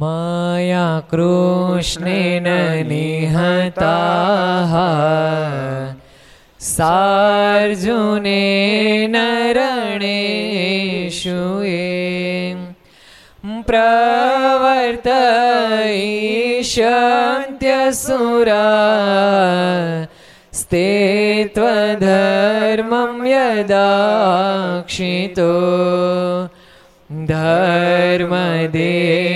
मया कृष्णेन निहताः सार्जुनेन रणेषु ये प्रवर्तयिष्यन्त्यसुरा स्ते त्वधर्मं यदाक्षितो धर्मदेव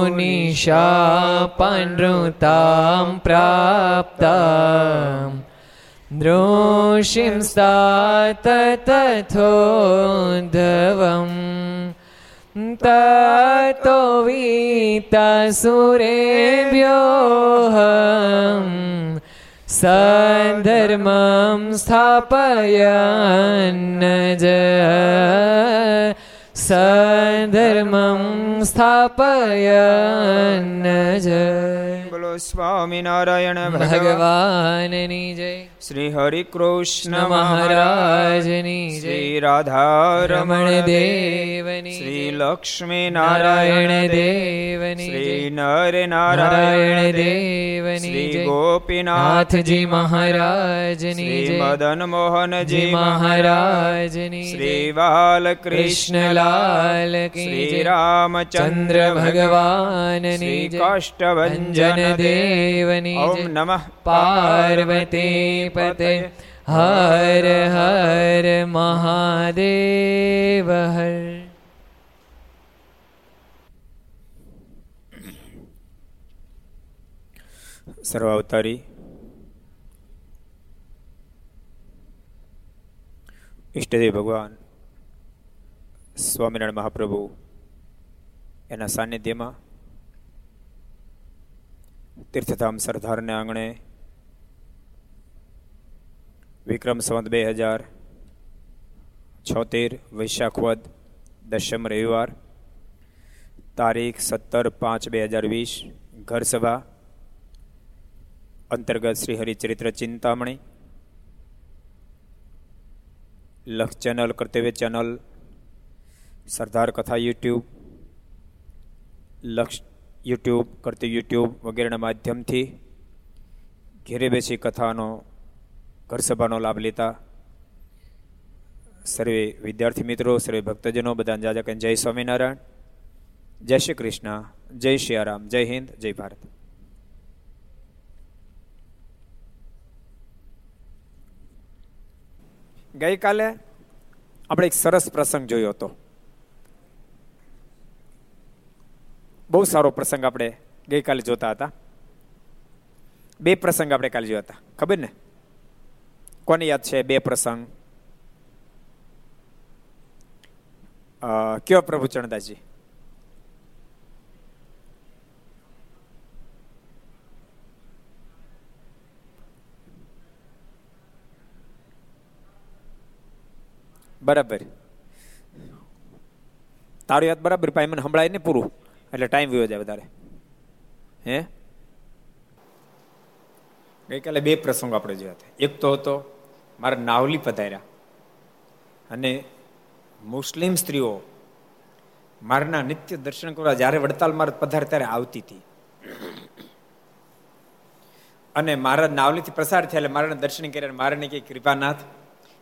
मोनिशापनृतां प्राप्ता द्रोषिं स्तात तथोद्धवम् ततो वीतासुरेभ्योऽहम् सधर्मं स्थापयन्न ज સધર્મં સ્થાપયન જય બોલો સ્વામિનારાયણ ભગવાનની જય. શ્રી હરિ કૃષ્ણ મહારાજની જય. શ્રી રાધા રમણ દેવની શ્રી. લક્ષ્મી નારાયણ દેવની શ્રી નર નારાયણ દેવની શ્રી ગોપીનાથજી ગોપીનાથ નાથજી મહારાજની શ્રી મદન મોહનજી મહારાજની શ્રી બાલ કૃષ્ણલાલ શ્રી રામચંદ્ર ચંદ્ર ભગવાનની શ્રી દેવની ઓમ નમઃ. પાર્વતી પતે. હર. હર મહાદેવ હર. સર્વાવતારી. ઈષ્ટદેવ ભગવાન સ્વામિનારાયણ મહાપ્રભુ એના સાનિધ્યમાં તીર્થધામ સરદારને આંગણે વિક્રમ સંવત બે હજાર છોતેર વૈશાખ વદ દશમ રવિવાર તારીખ સત્તર પાંચ બે હજાર વીસ ઘર સભા અંતર્ગત શ્રી હરિચરિત્ર ચિંતામણી લક્ષ ચેનલ કર્તવ્ય ચેનલ સરદાર કથા યુટ્યુબ લક્ષ યુટ્યુબ કરતી યુટ્યુબ વગેરેના માધ્યમથી ઘેરે બેસી કથાનો, ઘરસભાનો લાભ લેતા. સર્વે વિદ્યાર્થી મિત્રો, સર્વે ભક્તજનો, બધાને જાજા કહે જય સ્વામિનારાયણ. જય શ્રી કૃષ્ણ. જય શ્રી રામ. જય હિન્દ. જય ભારત. ગઈકાલે આપણે એક સરસ પ્રસંગ જોયો હતો. બહુ સારો પ્રસંગ આપણે ગઈકાલે જોતા હતા. બે પ્રસંગ આપણે કાલે જોયા હતા. ખબર ને? કોને યાદ છે બે પ્રસંગ? કયો પ્રભુ ચરણદાસજી? બરાબર. તારું યાદ બરાબર? ભાઈ, મને સંભળાય ને પૂરું. એટલે ટાઈમ વયો જાય વધારે. હે? ગઈકાલે બે પ્રસંગો આપણે જોયા હતા. એક તો હતો, મારા નાવલી પધાર્યા. અને મુસ્લિમ સ્ત્રીઓ મારના નિત્ય દર્શન કરવા જ્યારે વડતાલ મારા પધાર ત્યારે આવતી હતી. અને મારા નાવલીથી પ્રસાર થયા એટલે મારાને દર્શન કર્યા મારાને કે કૃપાનાથ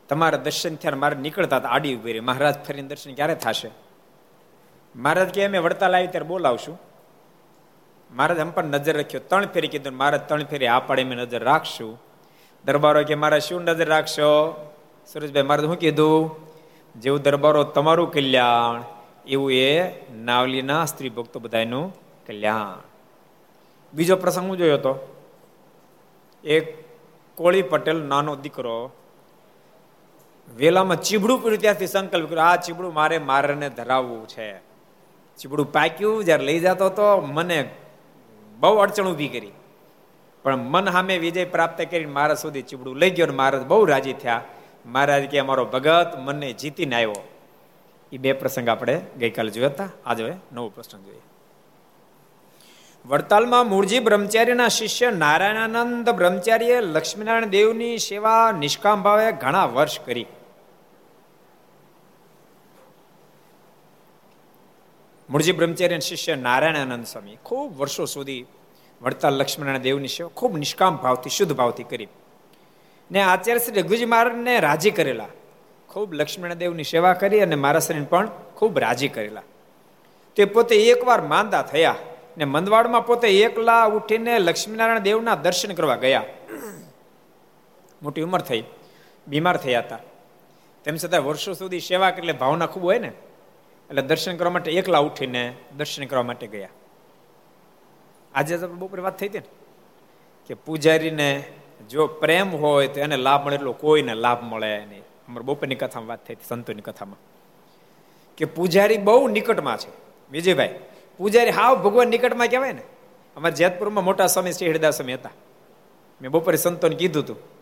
તમારા દર્શન થયા મારે નીકળતા હતા, આડી ઊભી રહી. મહારાજ ફરીને દર્શન ક્યારે થશે? મહારાજ કે, અમે વડતાલ આવી ત્યારે બોલાવશું. મહારાજ એમ પણ નજર રાખ્યો. ત્રણ ફેરી કીધું, મહારાજ, ત્રણ ફેરી આ પાડે અમે નજર રાખશું. દરબારો કે મારા શું નજર રાખશો? સુરેશભાઈ મહારાજ શું કીધું? જેવું દરબારો તમારું કલ્યાણ, એવું એ નાવલીના સ્ત્રી ભક્તો બધાનું કલ્યાણ. બીજો પ્રસંગ હું જોયો હતો. એક કોળી પટેલ નાનો દીકરો વેલામાં ચીબડું પડ્યું ત્યારથી સંકલ્પ કર્યો, આ ચીબડું મારે મારને ધરાવવું છે. ચીબડું પાક્યું, જ્યારે લઈ જતો હતો મને બહુ અડચણ ઊભી કરી. પણ મન સામે વિજય પ્રાપ્ત કરીને મારા સુધી ચીબડું લઈ ગયો અને મહારાજ બહુ રાજી થયા. મહારાજ કે, અમારો ભગત મનને જીતીને આવ્યો. એ બે પ્રસંગ આપણે ગઈકાલે જોયા હતા. આજે હવે નવો પ્રસંગ જોઈએ. વડતાલમાં મૂળજી બ્રહ્મચાર્યના શિષ્ય નારાયણાનંદ બ્રહ્મચાર્ય લક્ષ્મીનારાયણ દેવની સેવા નિષ્કામ ભાવે ઘણા વર્ષ કરી. મૂળજી બ્રહ્મચાર્ય શિષ્ય નારાયણાનંદ સ્વામી ખૂબ વર્ષો સુધી વડતાલ લક્ષ્મણ દેવની સેવા, ખૂબ નિષ્કામ ભાવથી, શુદ્ધ ભાવથી કરી. ને આચાર્ય શ્રી રઘુજી મહારાજને રાજી કરેલા. ખૂબ લક્ષ્મણ દેવની સેવા કરી અને મારા શરીર પણ ખૂબ રાજી કરેલા. તે પોતે એકવાર માંદા થયા ને મંદવાડમાં પોતે એકલા ઉઠીને લક્ષ્મીનારાયણ દેવના દર્શન કરવા ગયા. મોટી ઉંમર થઈ, બીમાર થયા હતા. તેમ છતાં વર્ષો સુધી સેવા એટલે ભાવના ખૂબ હોય ને. એટલે દર્શન કરવા માટે એકલા ઉઠીને દર્શન કરવા માટે ગયા. આજે તો બપોરે વાત થઈ હતી ને, કે પૂજારીને જો પ્રેમ હોય તો એને લાભ મળે એટલો કોઈને લાભ મળે નહીં. અમારે બપોરની કથામાં વાત થઈ હતી, સંતોની કથામાં. કે પૂજારી બહુ નિકટમાં છે. વિજયભાઈ, પૂજારી હાવ ભગવાન નિકટમાં કહેવાય ને. અમારે જેતપુરમાં મોટા સ્વામી શ્રી હરિદાસ સ્વામી હતા. મેં બપોરે સંતોને કીધું હતું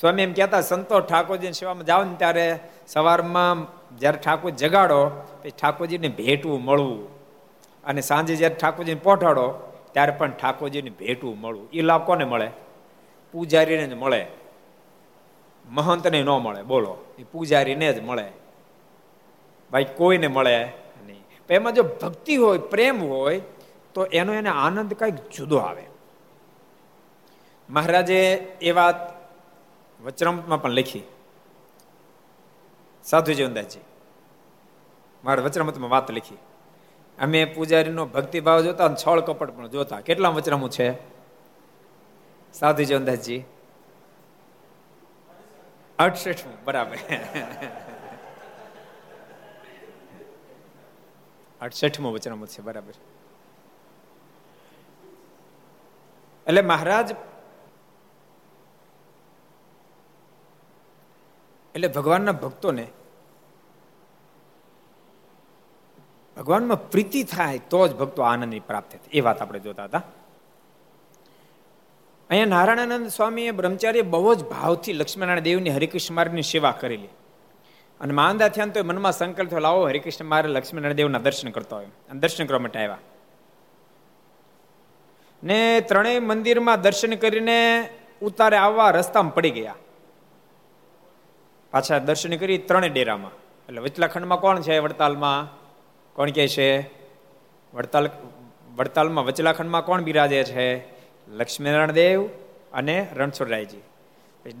સ્વામી એમ કહેતા, સંતો ઠાકોરજીની સેવામાં જાઓ ને ત્યારે સવારમાં જ્યારે ઠાકોર જગાડો, પછી ઠાકોરજીને ભેટવું મળવું. અને સાંજે જ્યારે ઠાકોરજીને પહોંચાડો ત્યારે પણ ઠાકોરજીને ભેટવું મળવું. એ લાભ કોને મળે? પૂજારીને જ મળે. મહંતને ન મળે. બોલો એ પૂજારીને જ મળે. ભાઈ, કોઈને મળે નહીં. એમાં જો ભક્તિ હોય, પ્રેમ હોય, તો એનો એને આનંદ કંઈક જુદો આવે. મહારાજે એ વાત વચરામમાં પણ લખી. સાધુ જીવનદાસજી મારા વચરામતમાં વાત લખી. અમે પૂજારીનો ભક્તિભાવ જોતા અને છળ કપટ પણ જોતા. કેટલા વચરામું છે? સાધુ જીવનદાસજી અડસઠમું, બરાબર. અડસઠમો વચનામૃત છે, બરાબર. એટલે મહારાજ એટલે ભગવાનના ભક્તોને ભગવાનમાં પ્રીતિ થાય તો જ ભક્તો આનંદની પ્રાપ્ત થાય. એ વાત આપણે જોતા હતા. અહીંયા નારાયણાનંદ સ્વામીએ બ્રહ્મચારીએ બહુ જ ભાવથી લક્ષ્મીનારાયણ દેવની હરિકૃષ્ણ માર્ગની સેવા કરેલી. અને માંદા થયા તો મનમાં સંકલ્પ થયો, લાવો હરિકૃષ્ણ મારે લક્ષ્મીનારાયણ દેવના દર્શન કરતા હોય. અને દર્શન કરવા માટે આવ્યા. ને ત્રણેય મંદિરમાં દર્શન કરીને ઉતારે આવવા રસ્તામાં પડી ગયા. પાછા દર્શન કરી ત્રણેય ડેરામાં. એટલે વચલા ખંડમાં કોણ છે વડતાલમાં? કોણ કે છે? વડતાલ, વડતાલમાં વચલા ખંડમાં કોણ બિરાજે છે? લક્ષ્મીનારાયણ દેવ અને રણછોડરાયજી.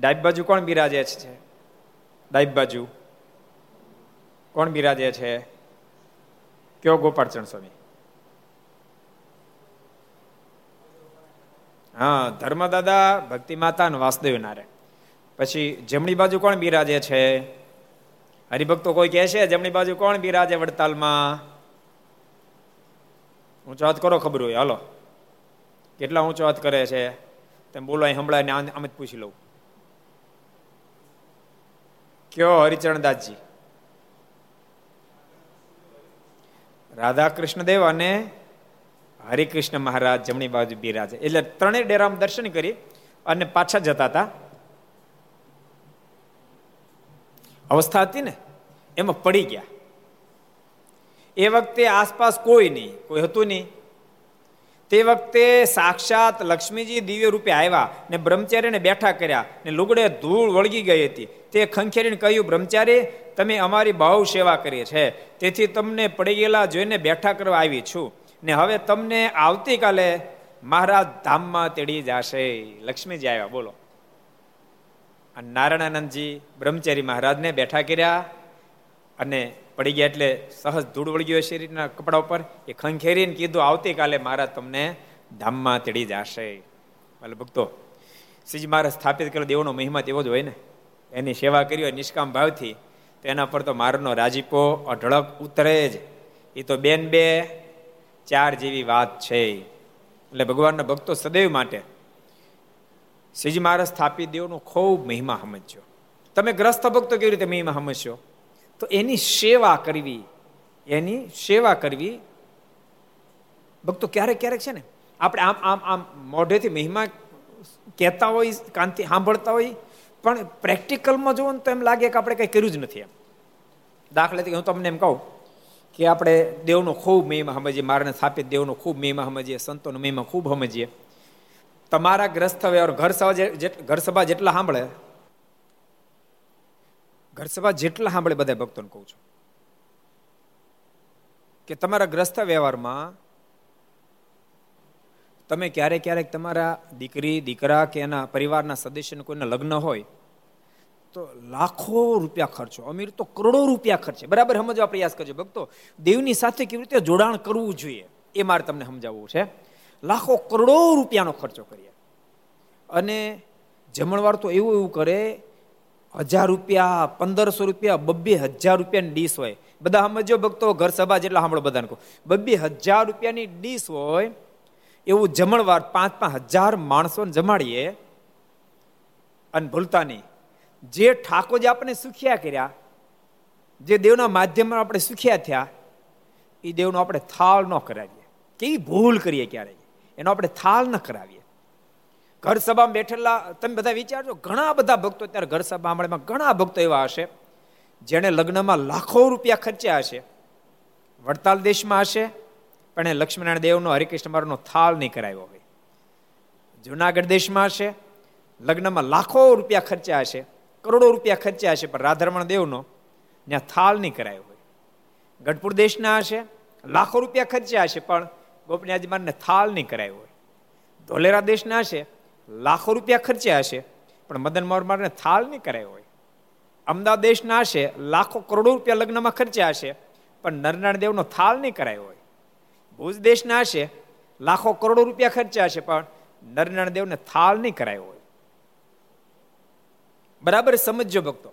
ડાબી બાજુ કોણ બિરાજે છે? ડાબી બાજુ કોણ બિરાજે છે? કયો ગોપાળચરણ સ્વામી? હા, ધર્મદાદા ભક્તિ માતા અને વાસુદેવ નારાયણ. પછી જમણી બાજુ કોણ બિરાજે છે? હરિભક્તો કોઈ કહે છે, જમણી બાજુ કોણ બિરાજે વડતાલમાં? ઊંચો હાથ કરો ખબર હોય, હાલો. કેટલા ઊંચો હાથ કરે છે? તેમ બોલો, અહીં સંભળાય આમ જ પૂછી લઉં. કયો હરિચરણદાસજી? રાધા કૃષ્ણ દેવ અને હરિકૃષ્ણ મહારાજ જમણી બાજુ બિરાજે. એટલે ત્રણેય ડેરામાં દર્શન કરી અને પાછા જતા હતા. અવસ્થા હતી ને, એમાં પડી ગયા. એ વખતે આસપાસ કોઈ નહીં, કોઈ હતું નહીં. તે વખતે સાક્ષાત લક્ષ્મીજી દિવ્ય રૂપે આવ્યા ને બ્રહ્મચારીને બેઠા કર્યા ને લુગડે ધૂળ વળગી ગઈ હતી. તે ખંખેરીને કહ્યું, બ્રહ્મચારી, તમે અમારી બહુ સેવા કરી છે. તેથી તમને પડી ગયેલા જોઈને બેઠા કરવા આવી છું. ને હવે તમને આવતીકાલે મહારાજ ધામમાં તેડી જશે. લક્ષ્મીજી આવ્યા, બોલો. અને નારાયણાનંદજી બ્રહ્મચારી મહારાજને બેઠા કર્યા અને પડી ગયા એટલે સહજ ધૂળ વળી ગયો શરીરના કપડા ઉપર. એ ખંખેરીને કીધું, આવતીકાલે મહારાજ તમને ધામમાં તેડી જશે. એટલે ભક્તો, શ્રીજી મહારાજ સ્થાપિત કરેલો દેવનો મહિમા તેવો જ હોય ને. એની સેવા કરી હોય નિષ્કામ ભાવથી તેના પર તો મારનો રાજીપો અઢળક ઉતરે જ. એ તો બેન બે ચાર જેવી વાત છે. એટલે ભગવાનના ભક્તો સદૈવ માટે શ્રીજી મહારાજ સ્થાપિત દેવનો ખૂબ મહિમા સમજ્યો. તમે ગ્રસ્ત ભક્તો કેવી રીતે મહિમા સમજશો? તો એની સેવા કરવી, એની સેવા કરવી. ભક્તો ક્યારેક ક્યારેક છે ને, આપણે આમ આમ આમ મોઢેથી મહિમા કહેતા હોય કાંતિ સાંભળતા હોય, પણ પ્રેક્ટિકલમાં જોવો તો એમ લાગે કે આપણે કંઈ કર્યું જ નથી એમ. દાખલા તરીકે હું તમને એમ કહું કે આપણે દેવનો ખૂબ મહિમા સમજીએ મારાને સ્થાપિત દેવનો ખૂબ મહિમા સમજીએ, સંતોનો મહિમા ખૂબ સમજીએ. તમારા ગ્રસ્ત વ્યવહાર ઘર સભા ઘર સભા જેટલા સાંભળે ઘર સભા જેટલા સાંભળે બધા ભક્તોને કહું છું, કે તમારા ગ્રસ્ત વ્યવહારમાં તમે ક્યારેક ક્યારેક તમારા દીકરી, દીકરા કે એના પરિવારના સદસ્યને કોઈના લગ્ન હોય, તો લાખો રૂપિયા ખર્ચો. અમીર તો કરોડો રૂપિયા ખર્ચે. બરાબર સમજવા પ્રયાસ કરજો ભક્તો. દેવની સાથે કેવી રીતે જોડાણ કરવું જોઈએ, એ મારે તમને સમજાવવું છે. લાખો કરોડો રૂપિયાનો ખર્ચો કરીએ. અને જમણવાર તો એવું એવું કરે, હજાર રૂપિયા, પંદરસો રૂપિયા, બબ્બે હજાર રૂપિયાની ડીશ હોય. બધા સમજો ભક્તો ઘર સભા જેટલા સાંભળો બધાને કહો. બબ્બે હજાર રૂપિયાની ડીશ હોય, એવું જમણવાર પાંચ પાંચ હજાર માણસોને જમાડીએ અને ભૂલતા નહીં. જે ઠાકોરજી આપણે સુખ્યા કર્યા, જે દેવના માધ્યમમાં આપણે સુખ્યા થયા, એ દેવનો આપણે થાળ ન કરાવીએ. કેવી ભૂલ કરીએ ક્યારેક એનો આપણે થાળ ન કરાવીએ. ઘર સભામાં બેઠેલા, તમે બધા વિચારજો, ઘણા બધા ભક્તો અત્યારે ઘર સભા સાંભળેમાં ઘણા ભક્તો એવા હશે, જેણે લગ્નમાં લાખો રૂપિયા ખર્ચ્યા હશે. વડતાલ દેશમાં હશે, પણ એ લક્ષ્મીનારાયણ દેવનો, હરિકૃષ્ણ થાળ નહીં કરાવ્યો હોય. જુનાગઢ દેશમાં હશે, લગ્નમાં લાખો રૂપિયા ખર્ચ્યા હશે, કરોડો રૂપિયા ખર્ચ્યા હશે, પણ રાધારમણ દેવનો ત્યાં થાળ નહીં કરાયો હોય. ગઢપુર દેશના હશે, લાખો રૂપિયા ખર્ચ્યા હશે, પણ ગોપનીયાજી મારને થાળ નહીં કરાયો હોય. ધોલેરા દેશના હશે, લાખો રૂપિયા ખર્ચ્યા હશે, પણ મદન મોરમારને થાલ નહીં કરાયો હોય. અમદાવાદ દેશના હશે, લાખો કરોડો રૂપિયા લગ્નમાં ખર્ચ્યા હશે, પણ નરનાર દેવનો થાળ નહીં કરાયો હોય. ભુજ દેશના હશે, લાખો કરોડો રૂપિયા ખર્ચ્યા હશે, પણ નરનાર દેવને થાળ નહીં કરાયો હોય. બરાબર સમજજો ભક્તો.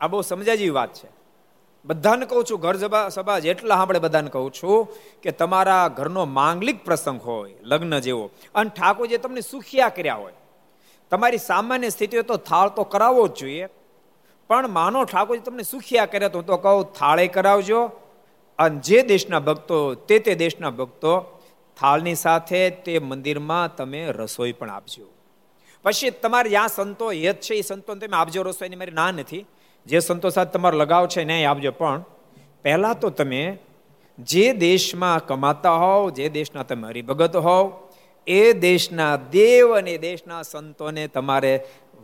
આ બહુ સમજાજી વાત છે. બધાને કહું છું, ઘર સભા સભા જેટલા સાંભળે બધાને કહું છું કે તમારા ઘરનો માંગલિક પ્રસંગ હોય, લગ્ન જેવો, અને ઠાકોર જે તમને સુખિયા કર્યા હોય. તમારી સામાન્ય સ્થિતિ તો થાળ તો કરાવવો જ જોઈએ, પણ માનો ઠાકોર તમને સુખિયા કર્યા તો હું તો કહું, થાળે કરાવજો. અને જે દેશના ભક્તો, તે તે દેશના ભક્તો, થાળની સાથે તે મંદિરમાં તમે રસોઈ પણ આપજો. પછી તમારે જ્યાં સંતો હેત છે, એ સંતો તમે આપજો રસોઈની મારી ના નથી. જે સંતો સાથે તમારો લગાવ છે ન્યાય આપજો, પણ પહેલાં તો તમે જે દેશમાં કમાતા હોવ, જે દેશના તમે હરિભગત હોવ, એ દેશના દેવ અને દેશના સંતોને તમારે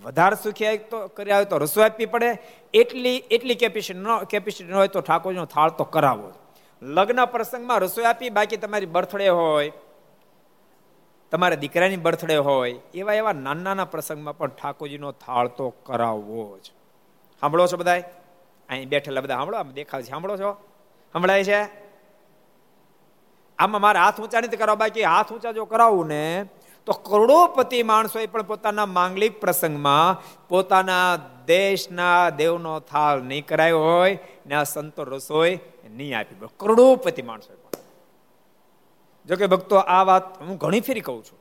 વધારે સુખી તો કર્યા હોય તો રસોઈ આપવી પડે. એટલી એટલી કેપેસિટી ન કેપેસિટી ન હોય તો ઠાકોરજીનો થાળ તો કરાવો લગ્ન પ્રસંગમાં રસોઈ આપી, બાકી તમારી બર્થડે હોય, તમારા દીકરાની બર્થડે હોય, એવા એવા નાના નાના પ્રસંગમાં પણ ઠાકોરજીનો થાળ તો કરાવવો જ. સાંભળો છો બધા અહીં બેઠેલા બધા સાંભળો, આમ દેખાવ છે. સાંભળો છો? સંભળાય છે? આમાં મારે હાથ ઊંચા નથી કરાવવા બાકી, હાથ ઊંચા જો કરાવું ને, તો કરોડોપતિ માણસોએ પણ પોતાના માંગલિક પ્રસંગમાં પોતાના દેશના દેવનો થાળ નહીં કરાયો હોય, ને આ સંતો રસોઈ નહીં આપી કરોડોપતિ માણસો જોકે ભક્તો, આ વાત હું ઘણી ફેરી કહું છું.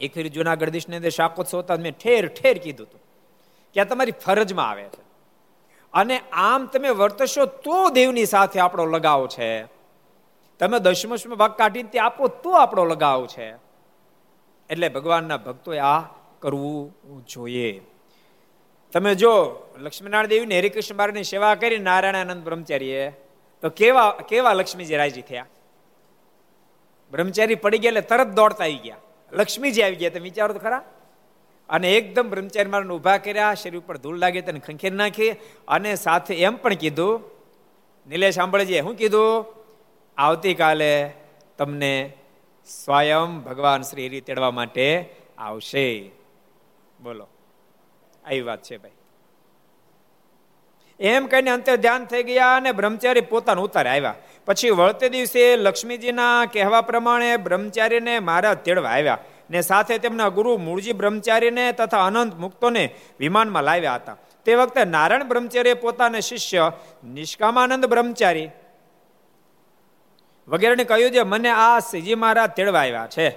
એક ફેરી જુનાગઢ દેશની અંદર શાકોત્સવ હતા, મેં ઠેર ઠેર કીધું હતું. કે તમારી ફરજમાં આવે છે. અને આમ તમે વર્તશો તો દેવની સાથે આપણો લગાવ છે. તમે દશમશમાં ભાગ કાઢીને તે આપો તો આપણો લગાવ છે. એટલે ભગવાનના ભક્તોએ આ કરવું જોઈએ. તમે જો લક્ષ્મીનારાયણ દેવીને હરિકૃષ્ણ બારની સેવા કરી નારાયણાનંદ બ્રહ્મચારીએ, તો કેવા કેવા લક્ષ્મીજી રાજી થયા? બ્રહ્મચારી પડી ગયા એટલે તરત દોડતા આવી ગયા. લક્ષ્મીજી આવી ગયા, તમે વિચારો તો ખરા? અને એકદમ બ્રહ્મચારી મારને ઊભા કર્યા, શરીર ઉપર ધૂળ લાગે તેને ખંખેર નાખી અને સાથે એમ પણ કીધું, નિલેશ સાંભળજે શું કીધું? આવતીકાલે તમને સ્વયં ભગવાન શ્રી હરી તેડવા માટે આવશે. બોલો. આવી વાત છે ભાઈ. એમ કહીને અંતે ધ્યાન થઈ ગયા અને બ્રહ્મચારી પોતાનું ઉતારે આવ્યા. પછી વળતે દિવસે લક્ષ્મીજીના કહેવા પ્રમાણે બ્રહ્મચારીને મારા તેડવા આવ્યા. ને સાથે તેમના ગુરુ મૂળજી બ્રહ્મચારીને તથા અનંત મુક્તોને વિમાનમાં લાવ્યા હતા. તે વખતે નારાયણ બ્રહ્મચારીએ પોતાના શિષ્ય નિષ્કામાનંદ બ્રહ્મચારી વગેરેને કહ્યું છે મને આ શ્રીજી મહારાજ તેડવા આવ્યા છે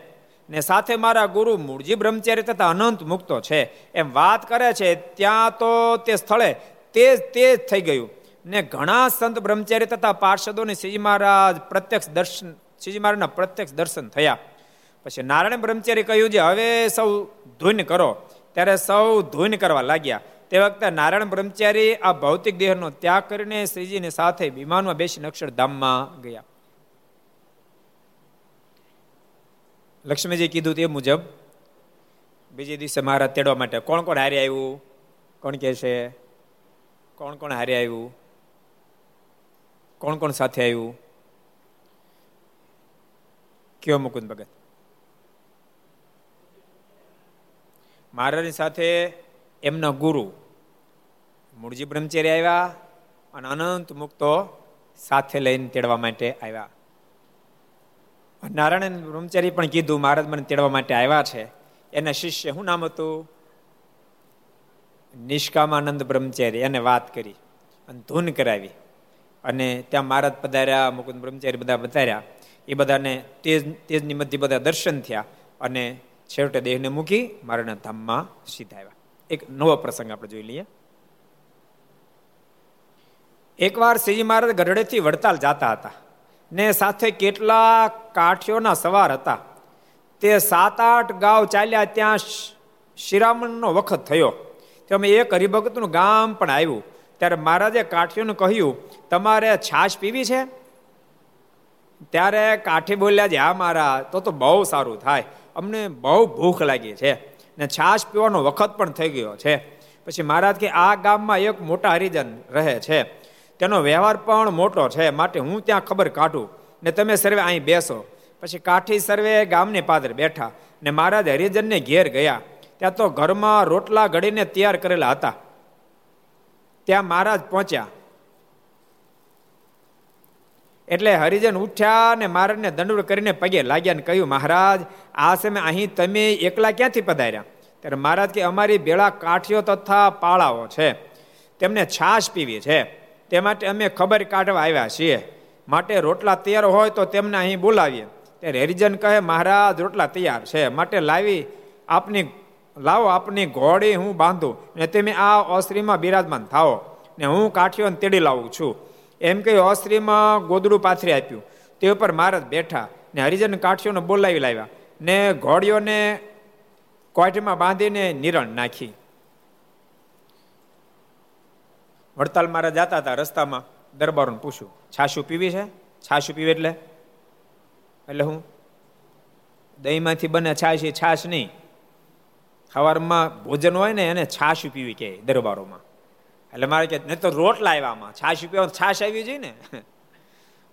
ને સાથે મારા ગુરુ મૂળજી બ્રહ્મચારી તથા અનંત મુક્તો છે. એમ વાત કરે છે ત્યાં તો તે સ્થળે તે તે થઈ ગયું. ને ઘણા સંત બ્રહ્મચારી તથા પાર્ષદોને શ્રીજી મહારાજ પ્રત્યક્ષ દર્શન શ્રીજી મહારાજના પ્રત્યક્ષ દર્શન થયા. પછી નારાયણ બ્રહ્મચારી કહ્યું છે, હવે સૌ ધૂન કરો. ત્યારે સૌ ધૂન કરવા લાગ્યા. તે વખતે નારાયણ બ્રહ્મચારી આ ભૌતિક દેહનો ત્યાગ કરીને શ્રીજીની સાથે વિમાનમાં બેસીને અક્ષરધામમાં ગયા. લક્ષ્મીજી કીધું તે મુજબ, બીજે દિવસે મહારાજ તેડવા માટે કોણ કોણ હારે આવ્યું? કોણ કે છે? કોણ કોણ હારે આવ્યું? કોણ કોણ સાથે આવ્યું? કયો મુકુંદ ભગત? મહારાજની સાથે એમના ગુરુ મૂળજી બ્રહ્મચારી આવ્યા અને અનંત મુક્તો સાથે લઈને તેડવા માટે આવ્યા. નારાયણ બ્રહ્મચારી પણ કીધું, મહારાજ મને તેડવા માટે આવ્યા છે. એના શિષ્ય શું નામ હતું? નિષ્કામાનંદ બ્રહ્મચારી એને વાત કરી અને ધૂન કરાવી. અને ત્યાં મહારાજ પધાર્યા, મુકુંદ બ્રહ્મચારી બધા પધાર્યા. એ બધાને તેજ, તેજની મધ્ય બધા દર્શન થયા અને છેવટે દેહને મૂકી મારાના ધામમાં સીધા આવ્યા. એક નવો પ્રસંગ આપણે જોઈ લઈએ. એકવાર શ્રીજી મહારાજ ગઢડેથી વડતાલ જતા હતા ને સાથે કેટલા કાઠીઓના સવાર હતા. તે સાત આઠ ગાંવ ચાલ્યા ત્યાં શિરામણનો વખત થયો. તેમાં એક હરિભગતનું ગામ પણ આવ્યું. ત્યારે મહારાજે કાઠીઓને કહ્યું, તમારે છાશ પીવી છે? ત્યારે કાઠી બોલ્યા છે, હા મારા તો તો બહુ સારું થાય. અમને બહુ ભૂખ લાગી છે ને છાશ પીવાનો વખત પણ થઈ ગયો છે. પછી મહારાજ કે, આ ગામમાં એક મોટા હરિજન રહે છે. તેનો વ્યવહાર પણ મોટો છે, માટે હું ત્યાં ખબર કાઢું ને તમે સર્વે અહીં બેસો. પછી કાઠી સર્વે ગામની પાદર બેઠા ને મહારાજ હરિજનને ઘેર ગયા. ત્યાં તો ઘરમાં રોટલા ઘડીને તૈયાર કરેલા હતા. ત્યાં મહારાજ પહોંચ્યા. એટલે હરિજન ઉઠ્યા ને મહારાજને દંડવડ કરીને પગે લાગ્યા ને કહ્યું, મહારાજ, આ સમય અહીં તમે એકલા ક્યાંથી પધાર્યા? ત્યારે મહારાજ કે, અમારી બેળા કાઠીઓ તથા પાળાઓ છે. તેમને છાશ પીવી છે. તે માટે અમે ખબર કાઢવા આવ્યા છીએ. માટે રોટલા તૈયાર હોય તો તેમને અહીં બોલાવીએ. ત્યારે હરિજન કહે, મહારાજ, રોટલા તૈયાર છે. માટે લાવી આપની, લાવો આપની ઘોડી હું બાંધું ને તમે આ ઓસરીમાં બિરાજમાન થાઓ ને હું કાઠીઓને તેડી લાવું છું. એમ કહ્યું અસ્ત્રીમાં ગોદડું પાથરી આપ્યું. તે ઉપર મહારાજ બેઠા ને હરિજન કાઠીઓને બોલાવી લાવ્યા ને ઘોડીઓને કોઠીમાં બાંધીને નિરણ નાખી. વડતાલ મારા જતા હતા રસ્તામાં, દરબારોને પૂછ્યું, છાશું પીવી છે? છાશું પીવી એટલે? એટલે હું? દહીંમાંથી બને છાશ એ છાશ નહીં. સવારમાં ભોજન હોય ને એને છાશ પીવી કહે દરબારોમાં. એટલે મારે કે નહીં તો રોટલા આવ્યામાં છાશ પીવા છાશ આવી જોઈએ ને.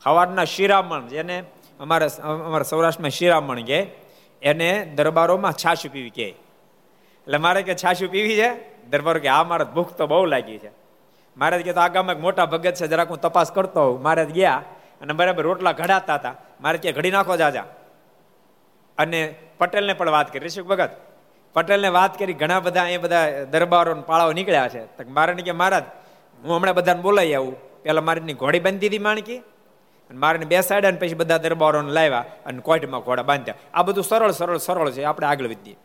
સવારના શિરામણ જેને અમારા અમારા સૌરાષ્ટ્રમાં શિરામણ કે, એને દરબારોમાં છાશ પીવી કે. એટલે મારે કે છાશ પીવી છે? દરબારો કે આ મારે ભૂખ તો બહુ લાગી છે. મારે કે તો આગામાં એક મોટા ભગત છે, જરાક હું તપાસ કરતો હોઉં. મારે ગયા અને બરાબર રોટલા ઘડાતા હતા. મારે કે, ઘડી નાખો જાજા. અને પટેલને પણ વાત કરી. ઋષિક ભગત પટેલને વાત કરી, ઘણા બધા અહીંયા બધા દરબારો પાળાઓ નીકળ્યા છે. તો મારે કે મહારાજ, હું હમણાં બધાને બોલાવી આવું. પેલા મારીની ઘોડી બાંધી દીધી માણકી, અને મારે બેસાડ્યા અને પછી બધા દરબારોને લાવ્યા અને કોઈટમાં ઘોડા બાંધ્યા. આ બધું સરળ સરળ સરળ છે. આપણે આગળ વધીએ.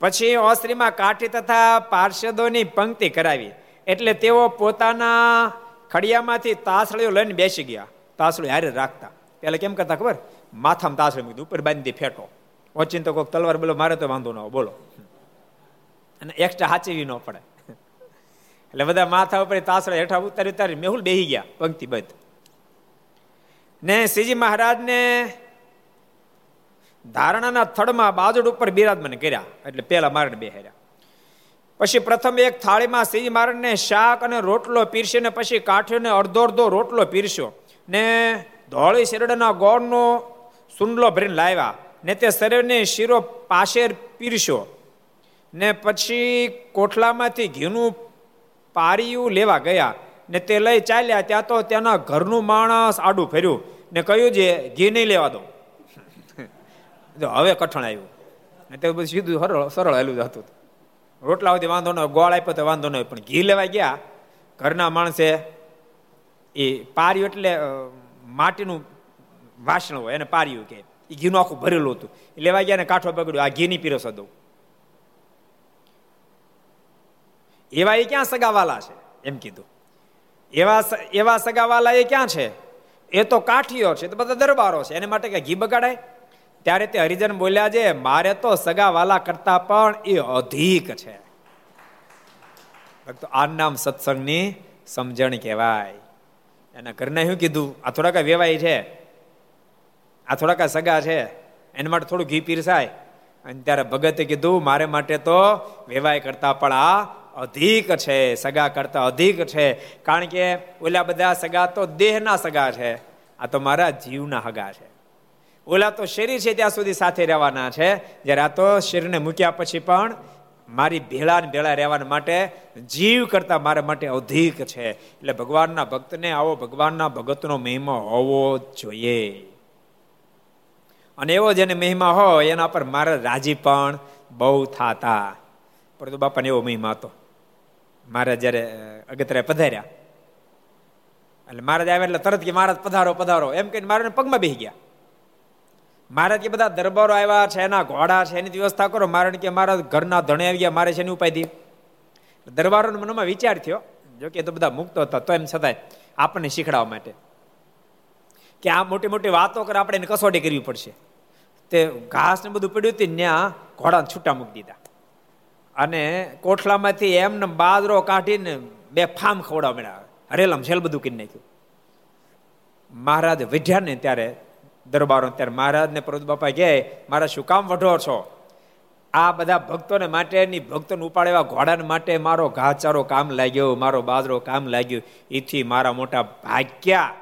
પછી ઓસ્ત્રીમાં કાઠી તથા પાર્ષદોની પંક્તિ કરાવી. એટલે તેઓ પોતાના ખડિયામાંથી તાસળીઓ લઈને બેસી ગયા. તાસળીઓ હારે રાખતા. પેલા કેમ કરતા ખબર? માથામાં તાસળી મૂકી ઉપર બાંધી ફેટો. ઓચીન કોક તલવાર બોલો, મારે તો વાંધો ન બોલો. અને એક્સ્ટ્રા હાચવી ન પડે. એટલે બધા માથા ઉપર તાસળા હેઠા ઉતારી ઉતારી મેહુલ બેહી ગયા, પંક્તિ બંધ. ને શ્રીજી મહારાજને ધારણાના થડમાં બાજુડ ઉપર બિરાજમાન કર્યા, એટલે પેલા મારણ બેહાર્યા. પછી પ્રથમ એક થાળીમાં શ્રીજી મહારાજને શાક અને રોટલો પીરસીને પછી કાઠીને અડધો અડધો રોટલો પીરસ્યો. ને ધોળી શેરડાના ગોળનો સુંડલો ભરીને લાવ્યા. ને તે શરીરને શીરો પાશેર પીરશો. ને પછી કોઠલામાંથી ઘીનું પારિયું લેવા ગયા. ને તે લઈ ચાલ્યા, ત્યાં તો તેના ઘરનું માણસ આડું ફેર્યું ને કહ્યું છે ઘી નહીં લેવા દો. હવે કઠણ આવ્યું. ને તે બધું સીધું સરળ સરળ હેલું હતું. રોટલા સુધી વાંધો ન ગોળ આપ્યો તો વાંધો ન પણ ઘી લેવા ગયા. ઘરના માણસે એ પાર્યું એટલે માટીનું વાસણ હોય, એને પાર્યું કે એ ઘીનું આખું ભરેલું હતું. લેવા ગયા ને કાઠો પકડ્યો આ ઘીની પીરસો દઉં એવા એ ક્યાં સગાવાલા છે? એમ કીધું. એવા એવા સગાવાલા એ ક્યાં છે? એ તો કાઠીઓ છે તો બધા દરબારો છે. એને માટે કે ઘી બગાડાય? ત્યારે તે હરિજન બોલ્યા છે, મારે તો સગા વાલા કરતા પણ એ અધિક છે. ભક્તો આ નામ સત્સંગની સમજણ કહેવાય. એના ઘરને શું કીધું? આ થોડાક વેવાય છે. આ થોડાક સગા છે. એના માટે થોડું ઘી પીરસાય. અને ત્યારે ભગતે કીધું, મારે માટે તો વેવાય કરતા પણ આ અધિક છે, સગા કરતા અધિક છે. કારણ કે ઓલા બધા સગા તો દેહના સગા છે. આ તો મારા જીવના હગા છે. ઓલા તો શરીર છે ત્યાં સુધી સાથે રહેવાના છે. જ્યારે આ તો શરીરને મૂક્યા પછી પણ મારી ભેળા ભેળા રહેવાના માટે જીવ કરતા મારા માટે અધિક છે. એટલે ભગવાનના ભક્તને આવો ભગવાનના ભગતનો મહિમા હોવો જોઈએ. અને એવો જેને મહિમા હોય, એના પર મારા રાજી પણ બહુ થાતા. પરંતુ બાપાને એવો મહિમા હતો. મારા જ્યારે અગતરા પધાર્યા. એટલે મહારાજ આવે એટલે તરત કે મહારાજ પધારો પધારો. એમ કહીને મારા પગમાં બેસી ગયા. મહારાજ કે બધા દરબારો આવ્યા છે, એના ઘોડા છે, એની વ્યવસ્થા કરો. મારે કે મારા ઘરના ધણે આવી ગયા, મારે છે એની ઉપાય દરબારો મનમાં વિચાર થયો. જો કે તો બધા મુક્ત હતા, તો એમ છતાંય આપણને શીખડાવવા માટે. કે આ મોટી મોટી વાતો કરે, આપણે એને કસોટી કરવી પડશે. તે ઘાસ ને બધું પડ્યું હતું ત્યાં ઘોડા છૂટા મૂકી દીધા. અને કોઠલામાંથી એમને બાદરો કાઢીને બે ફામ ખવડાવ મળ્યા. હરેલમ છેલ બધું કરી નાખ્યું. મહારાજ વઢ્યા ને ત્યારે દરબારો ત્યારે મહારાજને પ્રભુ બાપા કહે, મારા શું કામ વઢો છો? આ બધા ભક્તોને માટેની ભક્તોને ઉપાડેવા ઘોડાને માટે મારો ઘાચારો કામ લાગ્યો, મારો બાજરો કામ લાગ્યો. એથી મારા મોટા ભાગ્યા.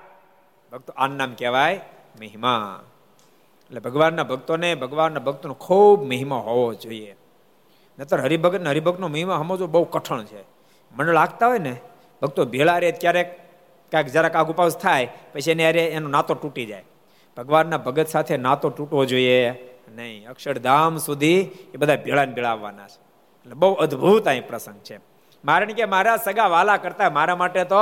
ભક્તો આ નામ કહેવાય મહિમા. એટલે ભગવાનના ભક્તોને, ભગવાનના ભક્તોનો ખૂબ મહિમા હોવો જોઈએ. નતર હરિભગત હરિભક્તનો મહિમા સમજવો બહુ કઠણ છે. મને લાગતા હોય ને, ભક્તો ભેળા રે ક્યારેક કાંઈક જરાક આગ ઉપાસ થાય, પછી એને અરે એનો નાતો તૂટી જાય. ભગવાનના ભગત સાથે નાતો તૂટવો જોઈએ નહીં. અક્ષરધામ સુધી એ બધા ભેળા ને ભેળા આવવાના છે. એટલે બહુ અદ્ભુત અહીં પ્રસંગ છે. મારે કે મારા સગા વાલા કરતા મારા માટે તો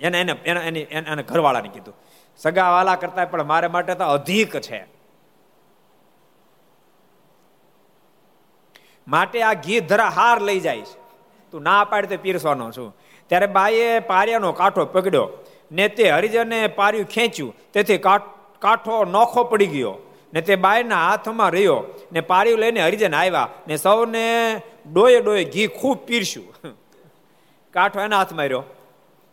એને એને એને એને ઘરવાળાને કીધું. સગા વાલા કરતા પણ મારે માટે તો અધિક છે. માટે આ ઘી ધરા હાર લઈ જાય છે. તું ના પાડે તો પીરસવાનો છું. ત્યારે બાઈએ પારિયાનો કાંઠો પકડ્યો ને તે હરિજને પાર્યું ખેંચ્યું. તેથી કાંઠો નોખો પડી ગયો ને તે બાયના હાથમાં રહ્યો ને પાર્યું લઈને હરિજન આવ્યા ને સૌને ડોયે ડોયે ઘી ખૂબ પીરસ્યું. કાંઠો એના હાથમાં રહ્યો.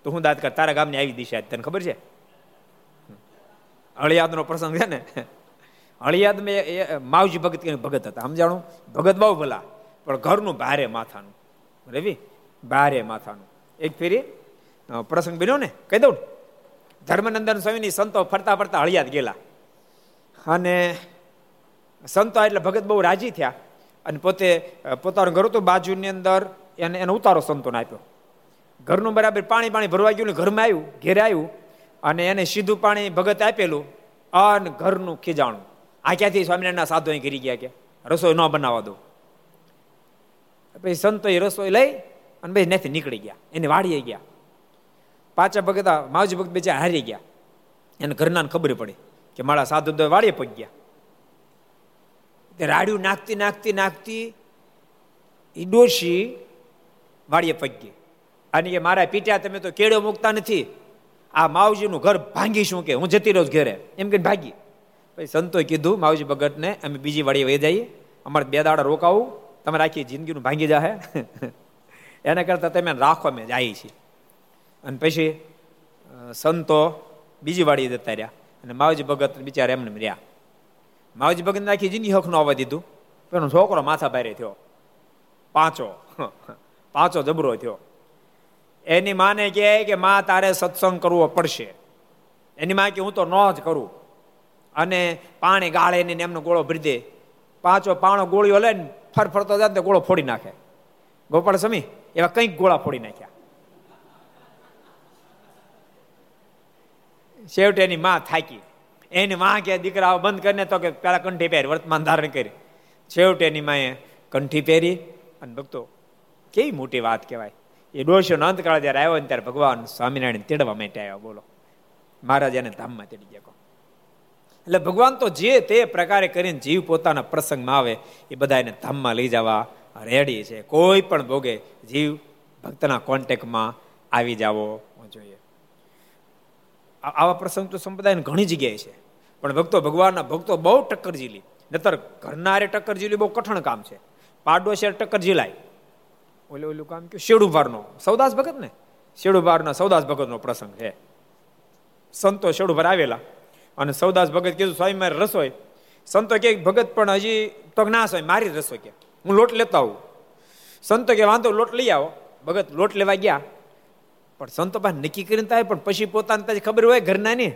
તો હું દાદ કર તારા ગામની આવી દિશા તને ખબર છે? હળિયાદનો પ્રસંગ છે ને? હળિયાદ મેં માવજી ભગત ભગત હતા. સમજાણું ભગત બહુ ભલા. પણ ઘરનું ભારે માથાનું. રવિ ભારે માથાનું. એક ફેરી પ્રસંગ બન્યો ને? કહી દઉં ધર્મનંદન સ્વામીની સંતો ફરતા ફરતા હળિયાદ ગયેલા. અને સંતો એટલે ભગત બહુ રાજી થયા. અને પોતે પોતાનું ઘર હતું બાજુની અંદર, એને, એનો ઉતારો સંતોને આપ્યો. ઘરનું બરાબર પાણી પાણી ભરવા ગયું ને ઘરમાં આવ્યું, ઘેરે આવ્યું. અને એને સીધું પાણી ભગત આપેલું, અન ઘરનું ખીજાણું. આ ક્યાંથી સ્વામિનારાયણના સાધુ અહીં કરી ગયા કે? રસોઈ ન બનાવવા દો. પછી સંતો એ રસોઈ લઈ અને ભાઈ નથી નીકળી ગયા. એને વાડીએ ગયા. પાછા ભગત માવજી ભગત બેચા હારી ગયા. એને ઘરના ખબર પડી કે મારા સાધુ તો વાડીએ પગ ગયા. રાડ્યું નાખતી નાખતી નાખતી એ ડોશી વાડીએ પગ ગઈ. અને કે મારા પીટ્યા તમે તો કેળો મૂકતા નથી. આ માવજીનું ઘર ભાંગીશું કે હું જતી રહું ઘેરે. એમ કે ભાગી. પછી સંતોએ કીધું, માવજી ભગતને અમે બીજી વાળી વહી જઈએ. અમારે બે દાડા રોકાવું. તમે આખી જિંદગીનું ભાંગી જાહે. એના કરતાં તમે રાખો, અમે જાય છીએ. અને પછી સંતો બીજી વાળી જતા રહ્યા. અને માવજી ભગત બિચારા એમને રહ્યા. માવજી ભગત આખી જિંદગી હક ન આવવા દીધું. પણ છોકરો માથા ભારે થયો. પાંચો. પાંચો જબરો થયો. એની માને કહે કે માં, તારે સત્સંગ કરવો પડશે. એની માં કે હું તો ન જ કરું. અને પાણી ગાળે ને એમનો ગોળો ભરી દે. પાંચો પાણો ગોળીઓ લઈને ફરફરતો જાય ગોળો ફોડી નાખે. ગોપાળ સમી એવા કંઈક ગોળા ફોડી નાખ્યા. છેવટે એની માં થાકી. એની માં કે દીકરા બંધ કરીને તો કે પેલા કંઠી પહેરી, વર્તમાન ધારણ કરી. છેવટે એની માએ કંઠી પહેરી અને ભક્તો, કેવી મોટી વાત કહેવાય. એ ડોશો અંતકાળ જયારે આવ્યો ને ત્યારે ભગવાન સ્વામિનારાયણ તેડવા માટે આવ્યો, બોલો. મહારાજ એને ધામમાં તેડી ગયા. એટલે ભગવાન તો જે તે પ્રકારે કરીને જીવ પોતાના પ્રસંગમાં આવે, એ બધા એને ધામમાં લઈ જવા રેડી છે. કોઈ પણ ભોગે જીવ ભક્તના કોન્ટેક્ટમાં આવી જાવો જોઈએ. આવા પ્રસંગ તો સંપ્રદાય ઘણી જગ્યાએ છે. પણ ભક્તો ભગવાનના ભક્તો બહુ ટક્કર ઝીલી. નતર ઘરનારે ટક્કર ઝીલી બહુ કઠણ કામ છે. પાડોશી ટક્કર ઝીલાય. ઓલે ઓલું કામ કે શેડુભારનો સૌદાસ ભગત ને શેડુભારના સૌદાસ ભગતનો પ્રસંગ છે. સંતો શેડુભાર આવેલા. અને સૌદાસ ભગત કીધું, સ્વામી, મારી રસોઈ સંતો કે, ભગત, પણ હજી તો ના હોય મારી રસોઈ કે, હું લોટ લેતા આવું. સંતો કે, વાંધો, લોટ લઈ આવો. ભગત લોટ લેવા ગયા. પણ સંતો પાસે નક્કી કરીને થાય પણ પછી પોતાને પછી ખબર હોય ઘરના ની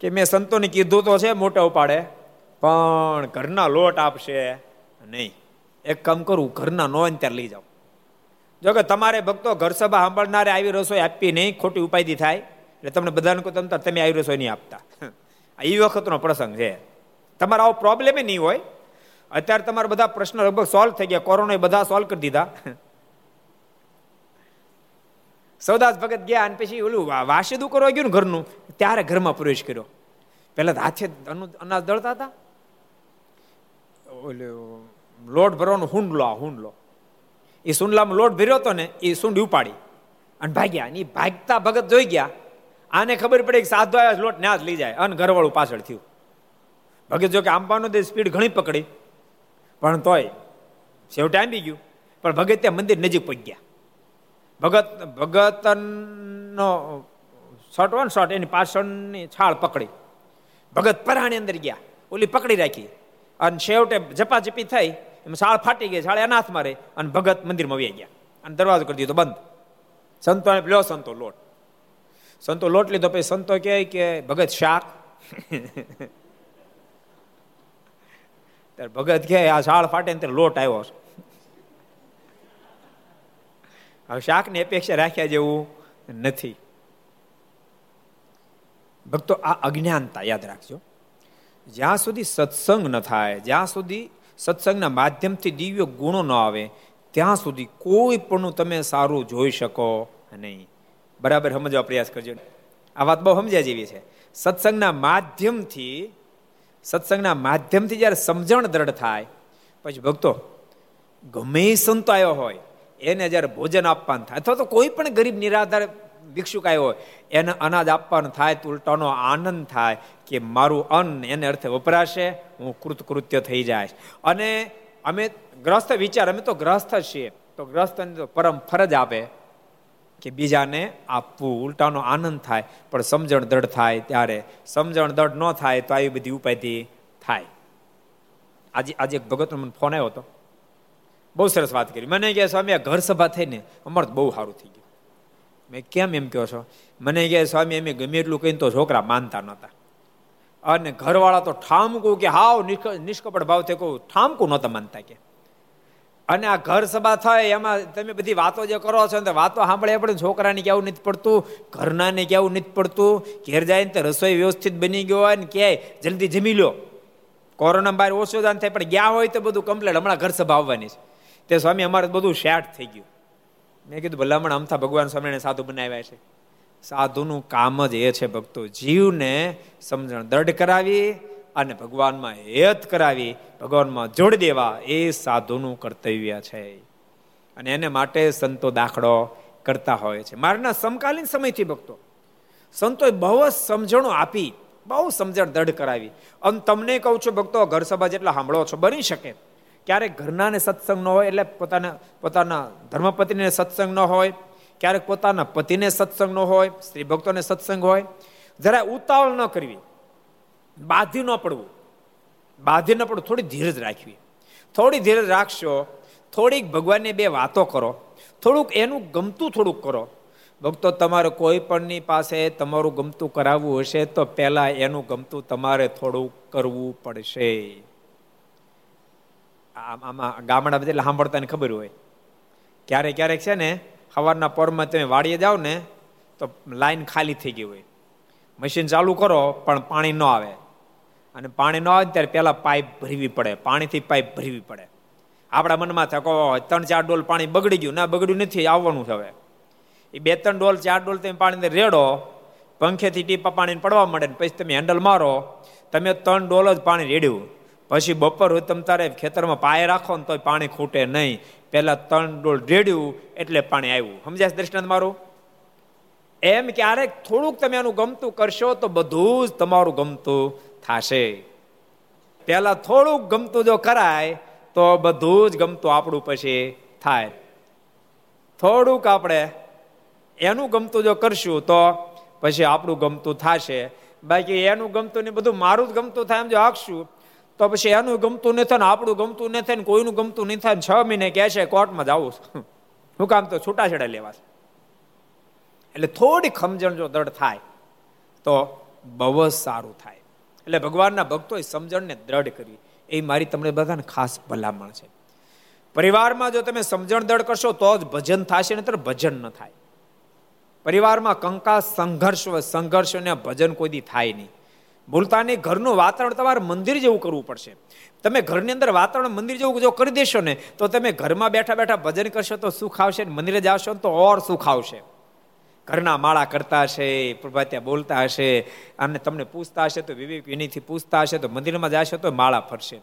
કે મેં સંતોને કીધું તો છે મોટા ઉપાડે. પણ ઘરના લોટ આપશે નહીં. એક કામ કરું, ઘરના નો ત્યારે લઈ જાઓ. જો કે તમારે ભક્તો ઘર સભા સાંભળનારે આવી રસોઈ આપી નહીં, ખોટી ઉપાયથી થાય. એટલે તમને બધાને કહું તમે આવી રસોઈ નહીં આપતા. એ વખતનો પ્રસંગ છે. તમારો આવો પ્રોબ્લેમ નહીં હોય. અત્યારે તમારા બધા પ્રશ્નો લગભગ સોલ્વ થઈ ગયા. કોરોના બધા સોલ્વ કરી દીધા. સૌદાસ ભગત ગયા અને પછી ઓલું વાસીદું કરવા ગયું ને ઘરનું. ત્યારે ઘરમાં પ્રવેશ કર્યો. પહેલા હાથે અનાજ દળતા હતા. ઓલું લોટ ભરવાનો હુંડલો, આ હુંડલો. એ સુંડલામાં લોટ ભર્યો હતો ને એ સુંડ ઉપાડી. અને ભાગ્યા અને ભાગતા ભગત જોઈ ગયા. આને ખબર પડી કે સાધુ આવ્યા લોટ ના જ લઈ જાય. અને ઘરવાળું પાછળ થયું. ભગત જો કે આંબાનો દે, સ્પીડ ઘણી પકડી. પણ તોય, છેવટે આંબી ગયું. પણ ભગત ત્યાં મંદિર નજીક પહોંચી ગયા. ભગત, ભગતનો શોર્ટ વન શોર્ટ એની પાછળની છાળ પકડી. ભગત પરાણી અંદર ગયા. ઓલી પકડી રાખી. અને છેવટે ઝપાઝપી થઈ. એમાં શાળ ફાટી ગઈ, શાળે અનાથ મારે અને ભગત મંદિરમાં વહી ગયા. અને દરવાજો કરી દીધો બંધ. સંતો લ્યો સંતો લોટ. સંતો લોટ લીધો, પછી સંતો કહે કે ભગત શાક. ત્યારે ભગત કહે, આ શાળ ફાટે ને લોટ આવ્યો છે. હવે શાકની અપેક્ષા રાખ્યા જેવું નથી. ભક્તો, આ અજ્ઞાનતા યાદ રાખજો. જ્યાં સુધી સત્સંગ ન થાય, જ્યાં સુધી સત્સંગના માધ્યમથી દિવ્ય ગુણો ન આવે, ત્યાં સુધી કોઈ પણ તમે સારું જોઈ શકો નહીં. બરાબર સમજવા પ્રયાસ કરજો. આ વાત બહુ સમજ્યા જેવી છે. સત્સંગના માધ્યમથી સત્સંગના માધ્યમથી જ્યારે સમજણ દ્રઢ થાય, પછી ભક્તો, ગમે સંતો આવ્યો હોય, એને જ્યારે ભોજન આપવાનું થાય, અથવા તો કોઈ પણ ગરીબ નિરાધાર ભિક્ષુક આવ્યો એને અનાજ આપવાનું થાય તો ઉલટાનો આનંદ થાય કે મારું અન્ન એને અર્થે વપરાશે, હું કૃતકૃત્ય થઈ જાય અને અમે ગ્રસ્ત વિચાર, અમે તો ગ્રસ્ત છીએ, તો ગ્રસ્તને તો પરમ ફરજ આપે કે બીજાને આપવું, ઉલટાનો આનંદ થાય, પણ સમજણ દઢ થાય ત્યારે. સમજણ દઢ ન થાય તો આવી બધી ઉપાયથી થાય. આજે આજે એક ભગતનો મને ફોન આવ્યો હતો. બહુ સરસ વાત કરી. મને કહે સ્વામી, આ ઘર સભા થઈને અમારે બહુ સારું થઈ ગયું. મેં કેમ એમ કહો છો? મને કહે, સ્વામી એમ ગમે એટલું કહીને તો છોકરા માનતા નહોતા. અને ઘરવાળા તો ઠામકું કે, હાવ નિષ્કપટ ભાવથી કહું, ઠામકું નહોતા માનતા કે. અને આ ઘર સભા થાય, એમાં તમે બધી વાતો જે કરો છો ને વાતો સાંભળે પણ છોકરાને કેવું નથી પડતું, ઘરનાને કેવું નથી પડતું. ઘેર જાય ને રસોઈ વ્યવસ્થિત બની ગયો હોય ને ક્યાંય જલ્દી જમી લો. કોરોના બહાર ઓછો જાન થાય, પણ ગયા હોય તો બધું કમ્પ્લેટ હમણાં ઘર સભા આવવાની છે. તે સ્વામી, અમારે બધું શેટ થઈ ગયું. મેં કીધું, ભલામણ અમથા ભગવાન સ્વામીને સાધુ બનાવ્યા છે. સાધુનું કામ જ એ છે ભક્તો, જીવને સમજણ, દ્રઢ કરાવી અને ભગવાનમાં હેત કરાવી, ભગવાનમાં જોડી દેવા, એ સાધુનું કર્તવ્ય છે. અને એને માટે સંતો દાખલો કરતા હોય છે. મારના સમકાલીન સમયથી ભક્તો, સંતોએ બહુ જ સમજણો આપી, બહુ સમજણ દઢ કરાવી. અને તમને કહું છું ભક્તો, ઘર સભા જેટલા સાંભળો છો, બની શકે. ક્યારેક ઘરનાને સત્સંગ ન હોય એટલે પોતાના પોતાના ધર્મપતિને સત્સંગ ન હોય. ક્યારેક પોતાના પતિને સત્સંગ ન હોય, સ્ત્રી ભક્તોને સત્સંગ હોય. જરા ઉતાવળ ન કરવી. બાધી ન પડવું. બાધી ન પડવું, થોડી ધીરજ રાખવી. થોડી ધીરજ રાખશો, થોડીક ભગવાનની બે વાતો કરો. થોડુંક એનું ગમતું થોડુંક કરો. ભક્તો, તમારે કોઈ પણની પાસે તમારું ગમતું કરાવવું હશે તો પહેલા એનું ગમતું તમારે થોડું કરવું પડશે. આમાં ગામડા એટલે સાંભળતાને ખબર હોય. ક્યારેક ક્યારેક છે ને, સવારના પોરમાં તમે વાડીએ જાઓ ને, તો લાઈન ખાલી થઈ ગઈ હોય. મશીન ચાલુ કરો, પણ પાણી ન આવે. અને પાણી ન આવે ત્યારે પહેલાં પાઇપ ભરવી પડે. પાણીથી પાઇપ ભરવી પડે. આપણા મનમાં થાય કહો ત્રણ ચાર ડોલ પાણી બગડી ગયું. ના, બગડ્યું નથી, આવવાનું છે હવે. એ બે ત્રણ ડોલ, ચાર ડોલ તમે પાણી રેડો, પંખેથી ટીપા પાણી પડવા માંડે પછી તમે હેન્ડલ મારો, તમે ત્રણ ડોલ જ પાણી રેડ્યું. પછી બપોર હોય તમે તારે ખેતરમાં પાય રાખો ને તો પાણી ખૂટે નહીં. પહેલા ત્રણ ડોલ રેડ્યું એટલે પાણી આવ્યું. સમજાય દ્રષ્ટાંત મારું? એમ ક્યારેક થોડુંક તમે એનું ગમતું કરશો તો બધું જ તમારું ગમતું થશે. પેલા થોડુંક ગમતું જો કરાય તો બધું જ ગમતું આપણું પછી થાય. થોડુંક આપણે એનું ગમતું જો કરશું તો પછી આપણું ગમતું થશે. બાકી એનું ગમતું ને બધું મારું જ ગમતું થાય એમ જો આખશું તો પછી એનું ગમતું નહીં થાય ને આપણું ગમતું નથી ને કોઈનું ગમતું નહીં થાય છ મહિને કહે છે, કોર્ટમાં જવું શું કામ તો છૂટાછેડા લેવા છે. એટલે થોડી ખમજણ જો દ્રઢ થાય, તો બહુ જ સારું થાય. એટલે ભગવાનના ભક્તોએ સમજણને દ્રઢ કરવી એ મારી તમને બધાને ખાસ ભલામણ છે. પરિવારમાં જો તમે સમજણ દળ કરશો, તો જ ભજન થશે, નહીતર ભજન ન થાય. પરિવારમાં કંકા સંઘર્ષ સંઘર્ષ ને ભજન કોઈ દી થાય નહીં. ભૂલતા નહીં ઘરનું વાતાવરણ તમારે મંદિર જેવું કરવું પડશે. તમે ઘરની અંદર વાતાવરણ મંદિર જેવું જો કરી દેશો ને, તો તમે ઘરમાં બેઠા બેઠા ભજન કરશો તો સુખ આવશે મંદિરે જાશો તો ઓર સુખ આવશે. ઘરના માળા કરતા હશે પ્રભાત્યા બોલતા હશે, અને તમને પૂછતા હશે તો વિવેક વિનયથી પૂછતા હશે તો મંદિરમાં જશો તો માળા ફરશે.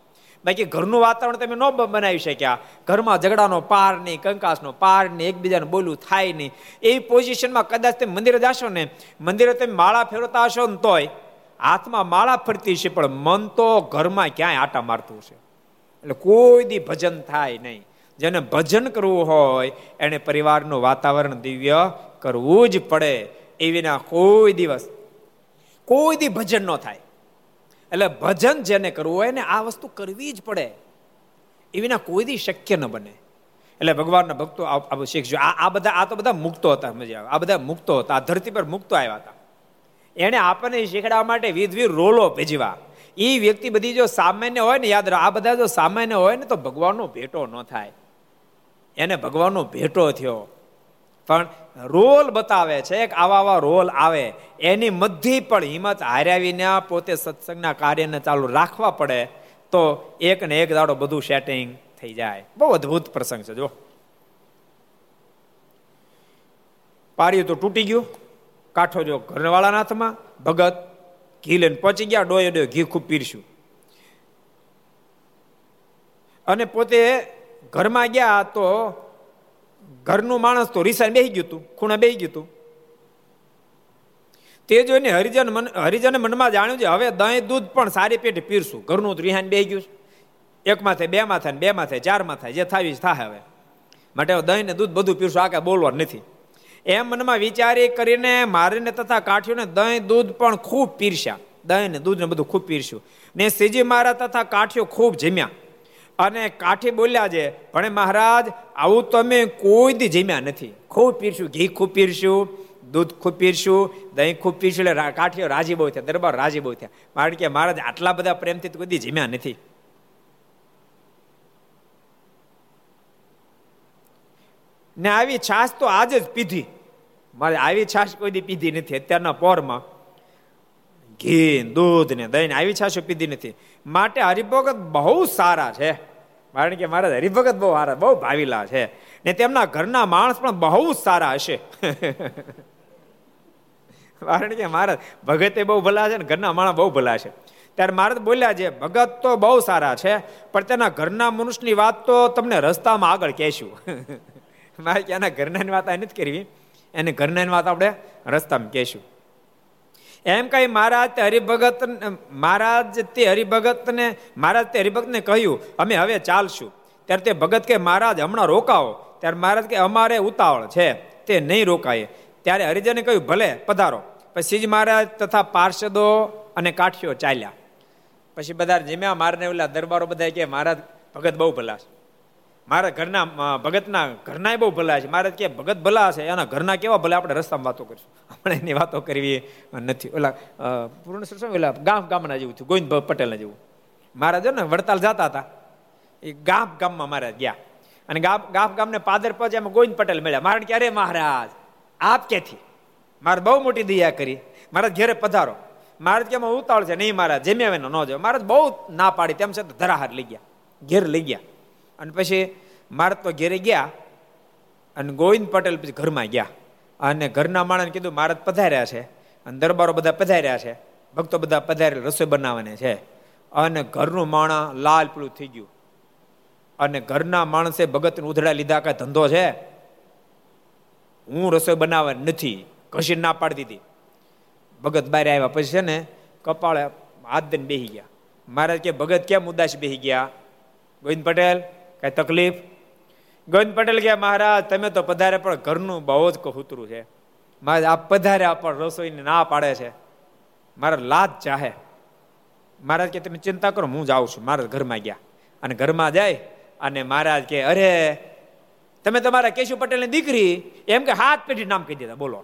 બાકી ઘરનું વાતાવરણ તમે ન બનાવી શક્યા. ઘરમાં ઝઘડાનો પાર નહીં, કંકાસનો પાર નહીં, એકબીજાને બોલવું થાય નહીં. એવી પોઝિશનમાં કદાચ તમે મંદિરે જાશો ને, મંદિરે તમે માળા ફેરવતા હશો ને તોય હાથમાં માળા ફરતી છે, પણ મન તો ઘરમાં ક્યાંય આટા મારતું છે. એટલે કોઈ દી ભજન થાય નહીં. જેને ભજન કરવું હોય, એને પરિવારનું વાતાવરણ દિવ્ય કરવું જ પડે. એ વિના કોઈ દિવસ, કોઈ દી ભજન ન થાય. એટલે ભજન જેને કરવું હોય ને આ વસ્તુ કરવી જ પડે. એ વિના કોઈ દી શક્ય ન બને. એટલે ભગવાનના ભક્તો શીખજો. આ બધા આ તો બધા મુક્તો હતા મજા આ બધા મુક્તો હતા. આ ધરતી પર મુક્તો આવ્યા હતા. એણે આપણને શીખડાવવા માટે વિધવિધ રોલો ભેજવા એ વ્યક્તિ બધી જો સામાન્ય હોય ને, યાદ રાખ આ બધા જો સામાન્ય હોય ને, તો ભગવાનનો ભેટો ન થાય. એને ભગવાનનો ભેટો થયો. પણ રોલ બતાવે છે, એક આવા આવા રોલ આવે. એની મધ્ય પણ હિંમત હાર્યાવીને પોતે સત્સંગના કાર્યને ચાલુ રાખવા પડે, તો એક ને એક દાડો બધું સેટિંગ થઈ જાય. બહુ અદભુત પ્રસંગ છે જો પાર્યું તો તૂટી ગયું. કાંઠો જો ઘરવાળાના હાથમાં ભગત ઘી લઈને પહોંચી ગયા ડોયો ડોય ઘી ખૂબ પીરશું અને પોતે ઘરમાં ગયા તો ઘરનું માણસ તો રીસાને બેસી ગયું હતું, ખૂણા બેસી ગયું હતું. તે જોઈને હરિજન મન, હરિજને મનમાં જાણ્યું છે, હવે દહીં દૂધ પણ સારી પેટે પીરશું. ઘરનું રિહાન બેસી ગયું એક માથે, બે માથે બે માથે, ચાર માથે, જે થાવી થાય હવે. માટે દહીં ને દૂધ બધું પીરશું, આ કાંઈ બોલવા નથી. એમ મનમાં વિચારી કરીને મારીને તથા કાઠીઓને દહીં, દૂધ પણ ખૂબ પીરસ્યા. દહીં ને દૂધ ને બધું ખૂબ પીરસ્યું. ને શ્રીજી મહારાજ તથા કાઠીઓ ખૂબ જમ્યા. અને કાઠી બોલ્યા છે પણ મહારાજ, આવું તમે કોઈ દી જમ્યા નથી. ખૂબ પીરશું ઘી ખૂબ પીરશું દૂધ ખૂબ પીરશું દહીં ખૂબ પીરશું એટલે કાઠીઓ રાજી બહુ થયા, દરબાર રાજી બહુ થયા. કારણ કે મહારાજ આટલા બધા પ્રેમથી કોઈ દી જમ્યા નથી. ને આવી છાશ તો આજે જ પીધી. મારે આવી છાશ કોઈ દી પીધી નથી, અત્યારના પોરમાં. ઘી દૂધ ને દહીં આવી છાશો પીધી નથી. માટે હરિભગત બહુ સારા છે. કારણ કે મારા હરિભગત બહુ સારા, બહુ ભાવીલા છે. ને તેમના ઘરના માણસ પણ બહુ સારા હશે. કારણ કે મારા ભગતે બહુ ભલા છે ને ઘરના માણસ બહુ ભલા છે. ત્યારે મારે બોલ્યા છે, ભગત તો બહુ સારા છે, પણ તેના ઘરના મનુષ્યની વાત તો તમને રસ્તામાં આગળ કહેશું. મારે કે એના ઘરનાની વાત નથી કરવી. એને ઘરનાની વાત આપણે રસ્તામાં કહેશું. એમ કઈ મહારાજ તે હરિભગત મહારાજ તે હરિભગતને, મહારાજ તે હરિભગતને કહ્યું, અમે હવે ચાલશું. ત્યારે તે ભગત કે, મહારાજ, હમણાં રોકાવો ત્યારે મહારાજ કે, અમારે ઉતાવળ છે, તે નહીં રોકાય. ત્યારે હરિજને કહ્યું, ભલે, પધારો. પછી જ મહારાજ તથા પાર્ષદો અને કાઠીઓ ચાલ્યા. પછી બધા જીમ્યા, મારને ઓલા દરબારો બધા કે, મહારાજ, ભગત બહુ ભલા છે. મારા ઘરના ભગતના ઘરના બહુ ભલા છે. મારે કે ભગત ભલા છે, એના ઘરના કેવા ભલે આપણે રસ્તામાં વાતો કરીશું. આપણે એની વાતો કરવી નથી. ઓલા પૂર્ણ શું ઓલા ગામ ગામના જેવું થયું, ગોવિંદ પટેલના જેવું. મારા જો ને વડતાલ જતા હતા. એ ગામ ગામમાં મારા ગયા. અને ગામ ગામ ગામને પાદર પહોંચે એમાં ગોવિંદ પટેલ મળ્યા. મારે ક્યારે મહારાજ, આપ ક્યાંથી? મારે બહુ મોટી દયા કરી. મારા ઘેરે પધારો. મારે કે, એમાં ઉતાવળ છે, નહીં મારા જેમે ન જાવ મારે બહુ ના પાડી. તેમ છતાં ધરાહાર લઈ ગયા. ઘેર લઈ ગયા. અને પછી મારે તો ઘેરે ગયા અને ગોવિંદ પટેલ પછી ઘરમાં ગયા. અને ઘરના માણસને કીધું, મારે પધાર્યા છે. અને દરબારો બધા પધાર્યા છે. ભક્તો બધા પધારેલ, રસોઈ બનાવવાની છે. અને ઘરનું માણા લાલ પીળું થઈ ગયું. અને ઘરના માણસે ભગતને ઉધડા લીધા કાંઈ ધંધો છે. હું રસોઈ બનાવવાની નથી ઘસી ના પાડી દીધી. ભગત બહાર આવ્યા પછી છે ને, કપાળે હાથ દઈને બેહી ગયા. મહારાજ કે, ભગત, કેમ ઉદાસ બેહી ગયા? ગોવિંદ પટેલ, કઈ તકલીફ? ગોવિંદ પટેલ કે, મહારાજ, તમે તો પધારે પણ ઘરનું બહુ જ કહુતરું છે. મહારાજ આ પધારે પણ રસોઈને ના પાડે છે. મારા લાજ ચાહે. મહારાજ કે, તમે ચિંતા કરો, હું જાઉં છું. મારા ઘરમાં ગયા. અને ઘરમાં જાય અને મહારાજ કે, અરે, તમે તમારા કેશુ પટેલની દીકરી. એમ કે, હાથ પેઢી નામ કહી દીધા. બોલો.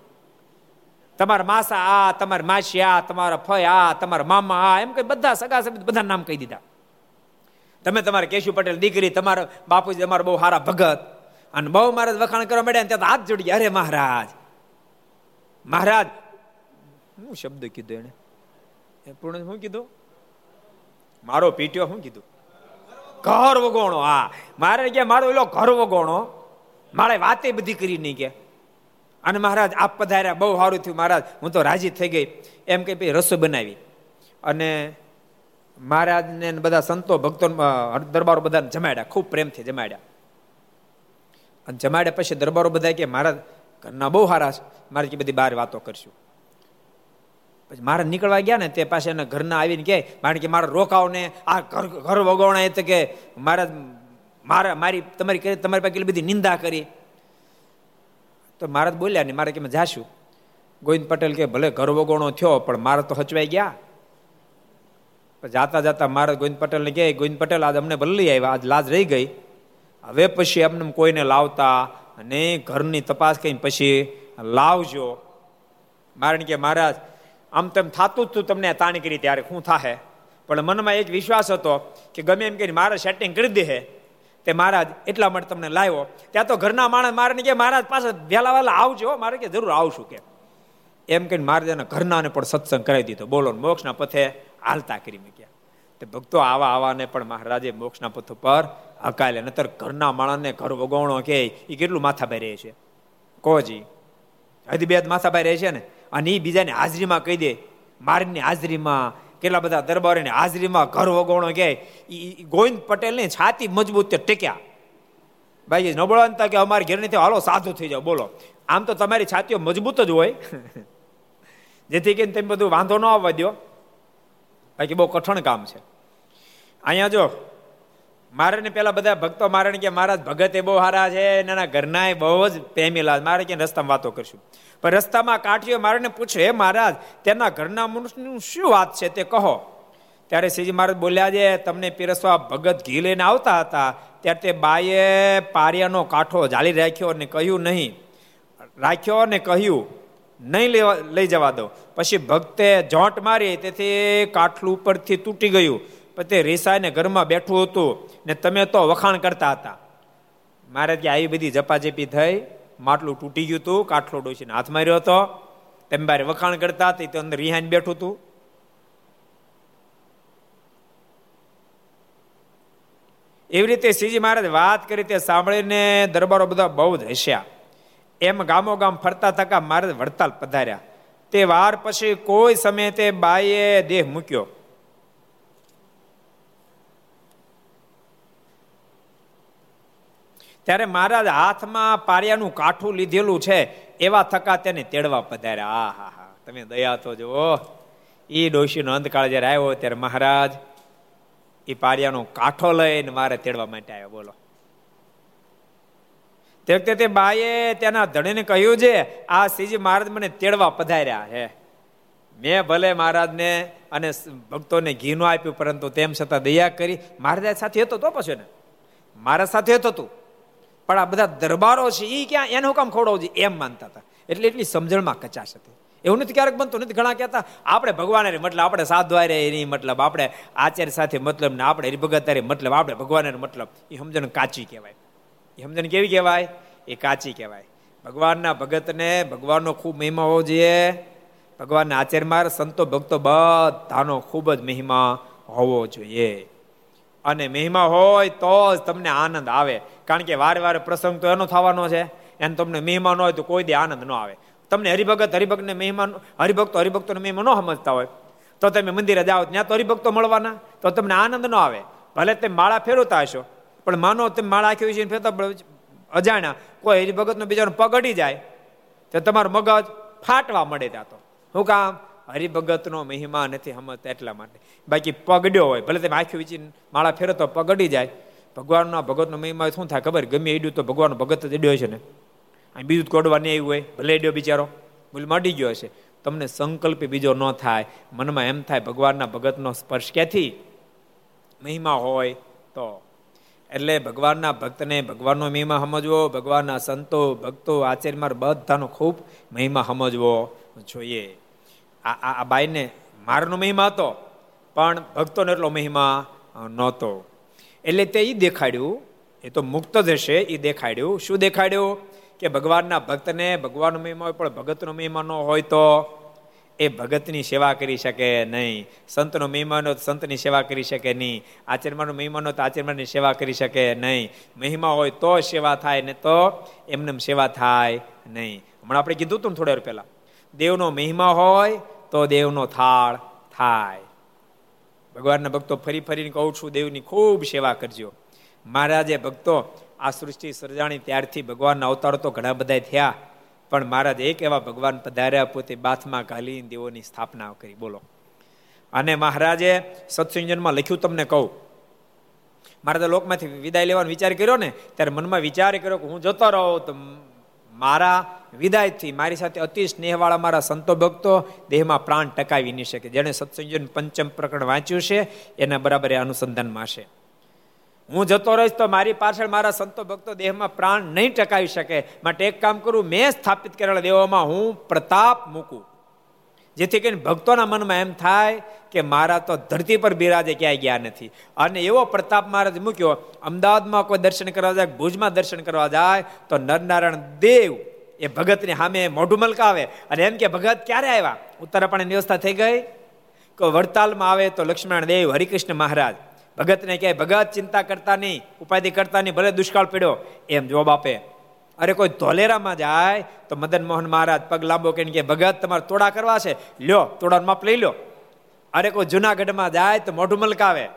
તમારા માસા આ, તમારા માસી આ, તમારા ફય આ, તમારા મામા આ. એમ કે, બધા સગા સબંધ બધા નામ કહી દીધા. તમે તમારે કેશુ પટેલ દીકરી, તમારા બાપુજી, તમારા બહુ સારા ભગત. અને બહુ મહારાજ વખાણ કરવા માંડ્યા ત્યાં હાથ જોડી અરે મહારાજ મહારાજ, હું શબ્દ કીધો એને? પૂર્ણ શું કીધું? મારો પીટ્યો શું કીધું? ઘર વગોણો, હા. મારે કે મારો એલો ઘર વગોણો? મારે વાતે બધી કરી નહીં કે. અને મહારાજ, આપ પધાર્યા. બહુ સારું થયું મહારાજ. હું તો રાજી થઈ ગઈ. એમ કે ભાઈ રસોઈ બનાવી. અને મહારાજને બધા સંતો ભક્તો દરબારો બધા જમાડ્યા, ખૂબ પ્રેમથી જમાડ્યા. અને જમાડ્યા પછી દરબારો બધા કે, મહારાજ, ઘરના બહુ સારા મારે કે બધી બાર વાતો કરશું. પછી મારે નીકળવા ગયા ને, તે પાસે એના ઘરના આવીને કહે, મારે કે મારા રોકાવ ને આ ઘર ઘર વગોણા તો કે મારા મારા, મારી, તમારી તમારી પાસે બધી નિંદા કરી. તો મહારાજ બોલ્યા ને, મારે કે જાશું. ગોવિંદ પટેલ કે, ભલે ઘર વગોણો થયો, પણ મારે તો હચવાઈ ગયા. જાતા જાતા મહારાજ ગોવિંદ પટેલને કહે ગોવિંદ પટેલ આજ અમને ભલે આવ્યા, આજ લાજ રહી ગઈ. હવે પછી એમને કોઈને લાવતા અને ઘરની તપાસ કરીને પછી લાવજો. મારણ કે, મહારાજ, આમ તેમ થતું જ તું તમને તાણી કરી ત્યારે શું થાહે? પણ મનમાં એક વિશ્વાસ હતો કે ગમે એમ કરીને મારે સેટિંગ કરી દે તે મહારાજ એટલા માટે તમને લાવ્યો. ત્યાં તો ઘરના માણસ મારે કે, મહારાજ પાસે વહેલા વહેલા આવજો મારે કે, જરૂર આવશું. કે એમ કહીને ઘરના ઘરનાને પણ સત્સંગ કરાવી દીધો. બોલો, મોક્ષના પથે હાલતા કરી મૂક્યા. તે ભક્તો આવા આવાને પણ મહારાજે મોક્ષના પથ ઉપર હકાલે નતર ઘરના માણસને ઘર વગોણો કે એ કેટલું માથાભાઈ રહે છે? કોજી હજી બે માથાભાઈ રહે છે ને? અને એ બીજાને હાજરીમાં કહી દે, મારીની હાજરીમાં કેટલા બધા દરબારોની હાજરીમાં ઘર વગોણો કે ગોવિંદ પટેલની છાતી મજબૂત ટેક્યા. ભાઈ નબળાનતા કે અમારી ઘેર નથી, હાલો સાધુ થઈ જાઓ, બોલો. આમ તો તમારી છાતીઓ મજબૂત જ હોય. જેથી કરીને તમે બધું વાંધો ન આવવા દો બાકી બહુ કઠણ કામ છે. અહીંયા જો, મારે ને પેલા બધા ભક્તો મારે કે મહારાજ, ભગત એ બહુ સારા છે એના ઘરના બહુ જ પ્રેમીલા મારે કે રસ્તામાં વાતો કરશું? પણ રસ્તામાં કાઠીઓ મારે પૂછે, હે મહારાજ, તેના ઘરના મનુષ્યનું શું વાત છે તે કહો. ત્યારે શ્રીજી મહારાજ બોલ્યા છે, તમને પીરસવા ભગત ઘી લઈને આવતા હતા, ત્યારે તે બાએ પારિયાનો કાંઠો જાળી રાખ્યો અને કહ્યું નહીં. રાખ્યો અને કહ્યું નહીં લેવા લઈ જવા દો. પછી ભક્તે જોંટ મારી, તેથી કાઠલું ઉપરથી તૂટી ગયું. તે રીસાને ઘરમાં બેઠું હતું ને તમે તો વખાણ કરતા હતા. મારે ત્યાં આવી બધી જપાજપી થઈ, માટલું તૂટી ગયું હતું કાઠલો ડોસીને હાથ માર્યો હતો. તેમ બારે વખાણ કરતા હતી તો અંદર રિહાઈને બેઠું હતું એવી રીતે શ્રીજી મહારાજ વાત કરી તે સાંભળીને દરબારો બધા બહુ જ હસ્યા. એમ ગામો ગામ ફરતા થકા મારે વડતાલ પધાર્યા. તે વાર પછી કોઈ સમયે તે બાઈએ દેહ મૂક્યો. ત્યારે મહારાજ હાથમાં પારિયાનું કાઠું લીધેલું છે, એવા થકા તેને તેડવા પધાર્યા. આ, હા હા, તમે દયા તો જુઓ. એ ડોશીનો અંતકાળ જયારે આવ્યો ત્યારે મહારાજ એ પારિયાનો કાઠો લઈને મારે તેડવા માટે આવ્યો. બોલો. તે તે બાએ તેના ધણીને કહ્યું છે, આ શ્રીજી મહારાજ મને તેડવા પધાર્યા હે. મેં ભલે મહારાજને અને ભક્તોને ઘી નું આપ્યું, પરંતુ તેમ છતાં દયા કરી, મહારાજ સાથે હતો તો પછી ને? મારા સાથે હતો. તું પણ આ બધા દરબારો છે એ ક્યાં, એનું કામ ખોડવું છે એમ માનતા હતા. એટલે એટલી સમજણમાં કચાશ હતી. એવું નથી, ક્યારેક બનતું નથી. ઘણા કહેતા, આપણે ભગવાન મતલબ આપણે સાધવાય એની મતલબ આપણે આચાર્ય સાથે મતલબ ને આપણે હરિભગત મતલબ આપણે ભગવાન મતલબ. એ સમજણ કાચી કહેવાય. એ સમજણ કેવી કહેવાય? એ કાચી કહેવાય. ભગવાનના ભગતને ભગવાનનો ખૂબ મહિમા હોવો જોઈએ. ભગવાનના આચાર્યમાં સંતો ભક્તો બધાનો ખૂબ જ મહિમા હોવો જોઈએ. અને મહિમા હોય તો જ તમને આનંદ આવે. કારણ કે વારે વારે પ્રસંગ તો એનો થવાનો છે. એને તમને મહેમાન હોય તો કોઈ દે આનંદ ન આવે. તમને હરિભગત, હરિભક્તને મહેમાન હરિભક્તો, હરિભક્તોને મહેમાન ન સમજતા હોય. તો તમે મંદિરે જાઓ, ત્યાં તો હરિભક્તો મળવાના. તો તમને આનંદ ન આવે. ભલે તમે માળા ફેરવતા હશો. પણ માનો તમે માળા આખી વિશે ફેરતા અજાણ્યા. કોઈ હરિભગતનો બીજાનો પગ અડી જાય, તો તમારું મગજ ફાટવા મળે ત્યાં તો. શું કામ? હરિભગતનો મહિમા નથી સમજતા એટલા માટે. બાકી પગડ્યો હોય, ભલે તમે આખી વિચી માળા ફેરો તો પગડી જાય. ભગવાનના ભગતનો મહિમા શું થાય ખબર? ગમે એડ્યું તો ભગવાનનો ભગત જ એડ્યો છે ને. અહીં બીજું કોડવા નહીં આવ્યું હોય, ભલે એડ્યો બિચારો. ભૂલ મળી ગયો હશે. તમને સંકલ્પ બીજો ન થાય. મનમાં એમ થાય ભગવાનના ભગતનો સ્પર્શ ક્યાંથી? મહિમા હોય તો એટલે ભગવાનના ભક્તને ભગવાનનો મહિમા સમજવો, ભગવાનના સંતો, ભક્તો આચાર્યમાર બધાનો ખૂબ મહિમા સમજવો જોઈએ. આ આ બાઈને મારનો મહિમા હતો, પણ ભક્તોનો એટલો મહિમા નહોતો. એટલે તે એ દેખાડ્યું, એ તો મુક્ત જ હશે એ દેખાડ્યું. શું દેખાડ્યું? કે ભગવાનના ભક્તને ભગવાનનો મહિમા હોય, પણ ભગતનો મહિમા ન હોય તો એ ભગતની સેવા કરી શકે નહીં. સંતનો મહેમાનો સંતની સેવા કરી શકે નહીં. આચરમાનો મહેમાનો તો આચરમાની સેવા કરી શકે નહીં. મહિમા હોય તો સેવા થાય, ને તો એમને સેવા થાય નહીં. હમણાં આપણે કીધું હતું થોડી વાર પહેલાં, દેવનો મહિમા હોય તો દેવનો થાળ થાય. ભગવાનના ભક્તો ફરી ફરીને કહું છું, દેવની ખૂબ સેવા કરજો. મહારાજે ભક્તો આ સૃષ્ટિ સર્જાણી ત્યારથી ભગવાનના અવતારો તો ઘણા બધા થયા. પણ મહારાજ એક એવા ભગવાન પધાર્યા પોતે બાથમાં ઘાલીને દેવોની સ્થાપના કરી. બોલો. અને મહારાજે સત્સંજનમાં લખ્યું તમને કહું. મારા લોકમાંથી વિદાય લેવાનો વિચાર કર્યો ને, ત્યારે મનમાં વિચાર કર્યો કે હું જતો રહું તો મારા વિદાયથી મારી સાથે અતિ સ્નેહવાળા મારા સંતો ભક્તો દેહમાં પ્રાણ ટકાવી નહીં શકે. જેણે સત્સંજન પંચમ પ્રકરણ વાંચ્યું છે, એના બરાબર એ અનુસંધાનમાં છે. હું જતો રહીશ તો મારી પાછળ મારા સંતો ભક્તો દેહમાં પ્રાણ નહીં ટકાવી શકે. માટે એક કામ કરું, મેં સ્થાપિત કરેલા દેવોમાં હું પ્રતાપ મૂકું. જેથી કરીને ભક્તોના મનમાં એમ થાય કે મારા તો ધરતી પર બિરાજે ક્યાંય ગયા નથી. અને એવો પ્રતાપ મહારાજ મૂક્યો, અમદાવાદમાં કોઈ દર્શન કરવા જાય, ભુજમાં દર્શન કરવા જાય, તો નરનારાયણ દેવ એ ભગતની સામે મોઢું મલકાવે. અને એમ કે, ભગત, ક્યારે આવ્યા? ઉત્તરાપણની વ્યવસ્થા થઈ ગઈ. કે વડતાલમાં આવે તો લક્ષ્મણ દેવ, હરિકૃષ્ણ મહારાજ ભગતને કહે, ભગત, ચિંતા કરતા નહીં, ઉપાધિ કરતા નહીં, ભલે દુષ્કાળ પડ્યો. એમ જવાબ આપે. અરે, કોઈ ધોલેરામાં જાય, તો મદન મોહન મહારાજ પગ લાંબો કહીને કે ભગત, તમારે તોડા કરવા છે. લ્યો, તોડાનું માપ લઈ લો અરે, કોઈ જુનાગઢમાં જાય, તો મોઢું મલકાવે.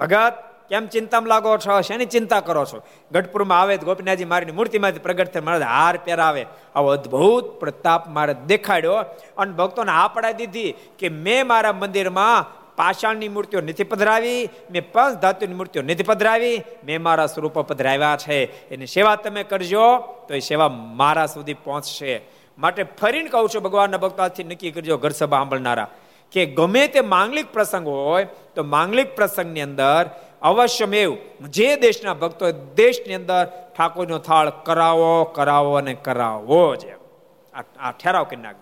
ભગત, કેમ ચિંતામાં લાગો છો? શેની ચિંતા કરો છો? ગઢપુરમાં આવે તો ગોપીનાથજી મારીની મૂર્તિમાંથી પ્રગટ થાય મારા હાર પહેરાવે. આવો અદભુત પ્રતાપ મારે દેખાડ્યો. અને ભક્તોને આ પડાવી દીધી કે મેં મારા મંદિરમાં પાષાણની મૂર્તિઓ નથી પધરાવી, મેં પંચ ધાતુની મૂર્તિઓ નથી પધરાવી, મેં મારા સ્વરૂપો પધરાવ્યા છે. એની સેવા તમે કરજો, તો એ સેવા મારા સુધી પહોંચશે. માટે ફરીને કહું છું, ભગવાનના ભક્તોથી નક્કી કરજો, ઘર સભા સાંભળનારા, કે ગમે તે માંગલિક પ્રસંગ હોય, તો માંગલિક પ્રસંગની અંદર અવશ્યમેવ જે દેશના ભક્તો દેશની અંદર ઠાકોરનો થાળ કરાવો કરાવો અને કરાવો જ. આ ઠેરાવ કરી નાખજો.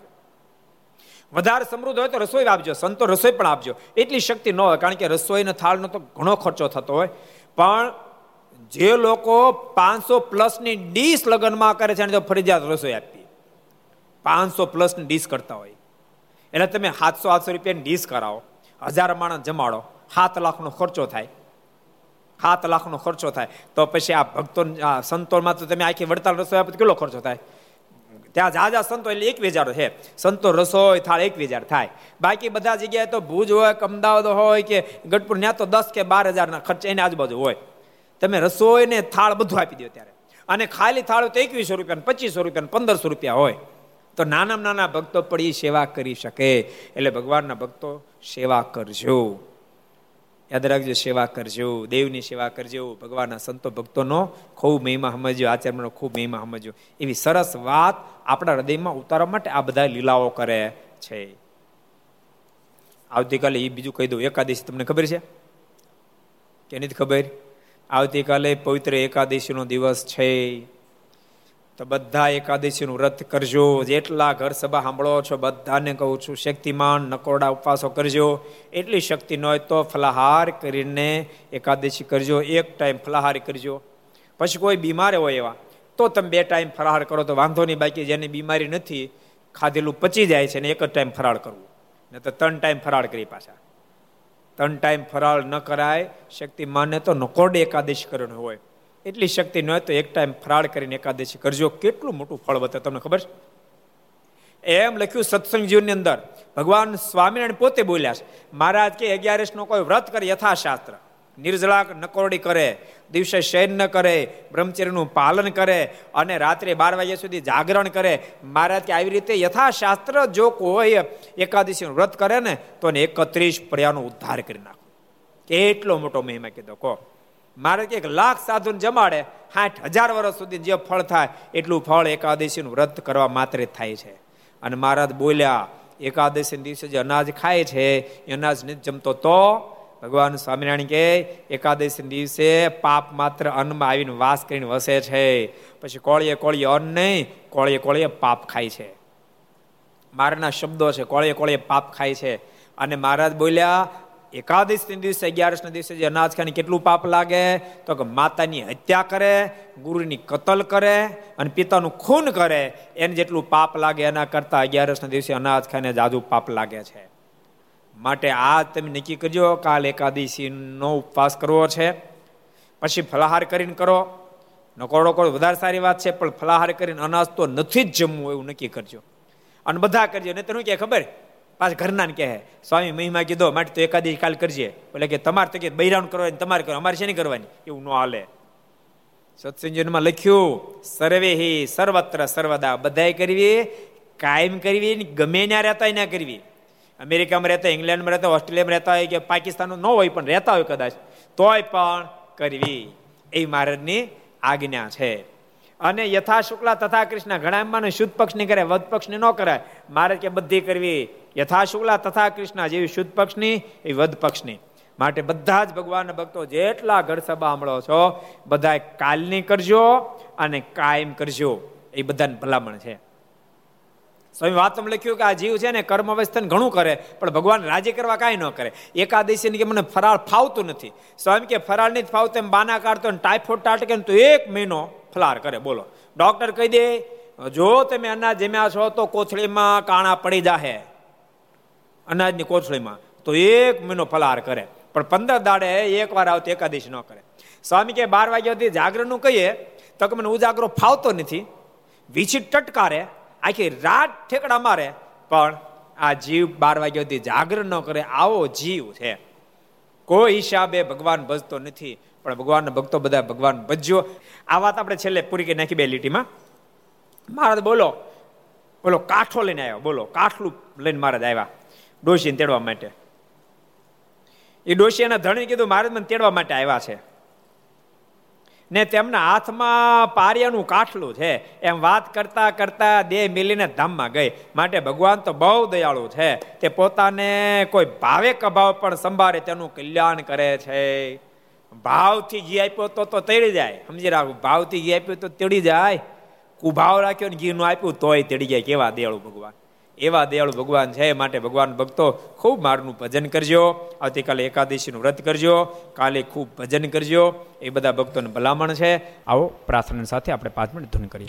વધારે સમૃદ્ધ હોય તો રસોઈ આપજો સંતો રસોઈ પણ આપજો. એટલી શક્તિ ન હોય, કારણ કે રસોઈનો થાળનો તો ઘણો ખર્ચો થતો હોય. પણ જે લોકો પાંચસો પ્લસની ડીશ લગ્નમાં કરે છે એને તો ફરજિયાત રસોઈ આપી પાંચસો પ્લસની ડીશ કરતા હોય. એટલે તમે સાતસો આઠસો રૂપિયાની ડીશ કરાવો. હજાર માણસ જમાડો. સાત લાખનો ખર્ચો થાય. સાત લાખનો ખર્ચો થાય. તો પછી આ ભક્તો સંતોમાં તો તમે આખી વડતાલ રસોઈ આપો કેટલો ખર્ચો થાય? ત્યાં જાજા સંતો એટલે એક વેજારો છે સંતો રસોઈ થાળ એક વેજાર થાય. બાકી બધા જગ્યાએ તો ભુજ હોય કે અમદાવાદ હોય કે ગઢપુર, ત્યાં તો દસ કે બાર હજારના ખર્ચ એની આજુબાજુ હોય. તમે રસોઈ ને થાળ બધું આપી દો ત્યારે. અને ખાલી થાળ તો એકવીસો રૂપિયા પચીસો રૂપિયા પંદરસો રૂપિયા હોય. તો નાના નાના ભક્તો એ સેવા કરી શકે. એટલે ભગવાનના ભક્તો સેવા કરજો. યાદ રાખજો, સેવા કરજો, દેવની સેવા કરજો, ભગવાનના સંતો ભક્તોનો ખૂબ મહિમા સમજ્યો આચરણનો ખૂબ મહિમા સમજ્યો એવી સરસ વાત આપણા હૃદયમાં ઉતારવા માટે આ બધા લીલાઓ કરે છે. આવતીકાલે એ બીજું કહી દઉં, એકાદશી તમને ખબર છે? કે નથી ખબર? આવતીકાલે પવિત્ર એકાદશીનો દિવસ છે. તો બધા એકાદશીનું વ્રત કરજો. જેટલા ઘર સભા સાંભળો છો, બધાને કહું છું, શક્તિમાન નકોરડા ઉપવાસો કરજો. એટલી શક્તિ ન હોય તો ફલાહાર કરીને એકાદશી કરજો. એક ટાઈમ ફલાહાર કરજો. પછી કોઈ બીમાર હોય એવા, તો તમે બે ટાઈમ ફરાહાર કરો. તો વાંધો નહીં, બાકી જેની બીમારી નથી, ખાધેલું પચી જાય છે ને એક જ ટાઈમ ફરાળ કરવું. ને તો ત્રણ ટાઈમ ફરાળ કરી પાછા. ત્રણ ટાઈમ ફરાળ ન કરાય શક્તિમાનને તો નકોરડે એકાદશી કરવાનું હોય. એટલી શક્તિ ન હોય તો એક ટાઈમ ફરાળ કરીને એકાદશી કરજો. કેટલું મોટું ફળ વધે તમને ખબર છે? એમ લખ્યું સત્સંગ જીવનની અંદર. ભગવાન સ્વામિનારાયણ પોતે બોલ્યા છે, મહારાજ કે અગિયારસ નો કોઈ વ્રત કરે યથાશાસ્ત્ર. નિર્જળા નકોરડી કરે, દિવસે શયન ન કરે, બ્રહ્મચર્યનું પાલન કરે અને રાત્રે બાર વાગ્યા સુધી જાગરણ કરે. મહારાજ કે આવી રીતે યથાશાસ્ત્ર જો કોઈ એકાદશીનું વ્રત કરે ને તો એકત્રીસ પડ્યાનો ઉદ્ધાર કરી નાખો. કેટલો મોટો મહિમા કીધો, કહો. મારે એક લાખ સાધુ જમાડે સાઠ હજાર વર્ષ સુધી જે ફળ થાય, એટલું ફળ એકાદશીનું વ્રત કરવા માત્ર થાય છે. અને મહારાજ બોલ્યા એકાદશી દિવસે જે અનાજ ખાય છે, એ અનાજ નથી જમતો તો? ભગવાન સ્વામિનારાયણ કે એકાદશી દિવસે પાપ માત્ર અન્નમાં આવીને વાસ કરીને વસે છે. પછી કોળીએ કોળીએ અન્ન નહીં, કોળીએ કોળીએ પાપ ખાય છે. મારના શબ્દો છે, કોળીએ કોળીએ પાપ ખાય છે. અને મહારાજ બોલ્યા એકાદશી દિવસે અગિયારસ દિવસે જે અનાજ ખાને કેટલું પાપ લાગે, તો કે માતાની હત્યા કરે, ગુરુની કતલ કરે અને પિતાનું ખૂન કરે, એને જેટલું પાપ લાગે એના કરતા અગિયારસ દિવસે અનાજ ખાઈને જાજુ પાપ લાગે છે. માટે આ તમે નક્કી કરજો, કાલ એકાદશીનો ઉપવાસ કરવો છે. પછી ફલાહાર કરીને કરો. નકોડો કરો વધારે સારી વાત છે, પણ ફલાહાર કરીને અનાજ તો નથી જ જમવું એવું નક્કી કરજો. અને બધા કરજો ને તેનું કે ખબર? પાછા ઘરના કહે, સ્વામી, મહિમા કીધો, માટે તો એકાદી કાલ કરજે. એટલે કે, તમારે તો કે બૈરાણ કરવાની, તમારે કરો અમારે શેની કરવાની? એવું ન હાલે. સત્સંજનમાં લખ્યું, સર્વે હિ સર્વત્ર સર્વદા, બધાએ કરવી, કાયમ કરવી ગમે ત્યાં રહેતા ના કરવી. અમેરિકામાં રહેતા ઇંગ્લેન્ડમાં રહેતા ઓસ્ટ્રેલિયામાં રહેતા હોય કે પાકિસ્તાન ન હોય પણ રહેતા હોય કદાચ, તોય પણ કરવી. એ મહારાજની આજ્ઞા છે. અને યથા શુક્લા તથા કૃષ્ણ, ઘણા શુદ્ધ પક્ષની કરે વધ પક્ષની ન કરાય. મારે કે, બધી કરવી યથા શુક્લા તથા કૃષ્ણ જેવી શુદ્ધ પક્ષની, એ વધ પક્ષની. માટે બધા જ ભગવાનના ભક્તો જેટલા ઘર સભા સાંભળો છો બધા કાલની કરજો અને કાયમ કરજો. એ બધાને ભલામણ છે. સ્વામી વાતમ લખ્યું કે આ જીવ છે ને કર્મ અવસ્થાન ઘણું કરે, પણ ભગવાન રાજી કરવા કાંઈ ન કરે. એકાદશી કે મને ફરાળ ફાવતું નથી. સ્વામી કે ફરાળ નહીં ફાવતું, એમ બાના કાઢતો ટાઈફોઈડ ટાટકે તો એક મહિનો ફલાર કરે. બોલો. ડોક્ટર કહી દે, જો તમે અનાજ જમ્યા છો તો કોથળીમાં કાણા પડી જાહે. અનાજની કોથળીમાં. તો એક મહિનો ફલાહાર કરે. પણ પંદર દાડે એક વાર આવતી એકાદશી ન કરે. સ્વામી કે બાર વાગ્યા સુધી જાગરણનું કહીએ, તો કે મને ઉજાગરો ફાવતો નથી. વિચિત ટટકારે, આખી રાત ઠેકડા મારે. પણ આ જીવ બાર વાગ્યા સુધી જાગરણ ન કરે, આવો જીવ છે. કોઈ હિસાબે ભગવાન ભજતો નથી. પણ ભગવાનના ભક્તો બધા ભગવાન ભજ્યો. આ વાત આપણે છેલ્લે પૂરી કરી નાખી બે લીટીમાં. મહારાજ બોલો બોલો, કાઠો લઈને આવ્યો. બોલો, કાઠલું લઈને મહારાજ આવ્યા. ડોશીને તેડવા માટે. એ ડોશી એના ધણી કીધું મહારાજ મને તેડવા માટે આવ્યા છે. ને તેમના હાથમાં પારિયાનું કાઠલું છે. એમ વાત કરતા કરતા દેહ મિલીને ધામમાં ગઈ. માટે ભગવાન તો બહુ દયાળુ છે. તે પોતાને કોઈ ભાવે કભાવ પણ સંભાળે, તેનું કલ્યાણ કરે છે. ભાવથી ઘી આપ્યો તો તો તેડી જાય. સમજી રાખું, ભાવથી ઘી આપ્યું તો તેડી જાય. કુભાવ રાખ્યો ને ઘીનું આપ્યું તોય તેડી જાય. કેવા દયાળુ ભગવાન. એવા દયાળુ ભગવાન છે માટે ભગવાન ભક્તો ખૂબ મારનું ભજન કરજો. આવતીકાલે એકાદશીનું વ્રત કરજો. કાલે ખૂબ ભજન કરજો. એ બધા ભક્તોને ભલામણ છે. આવો પ્રાર્થના સાથે આપણે પાંચ મિનિટ ધૂન કરીએ.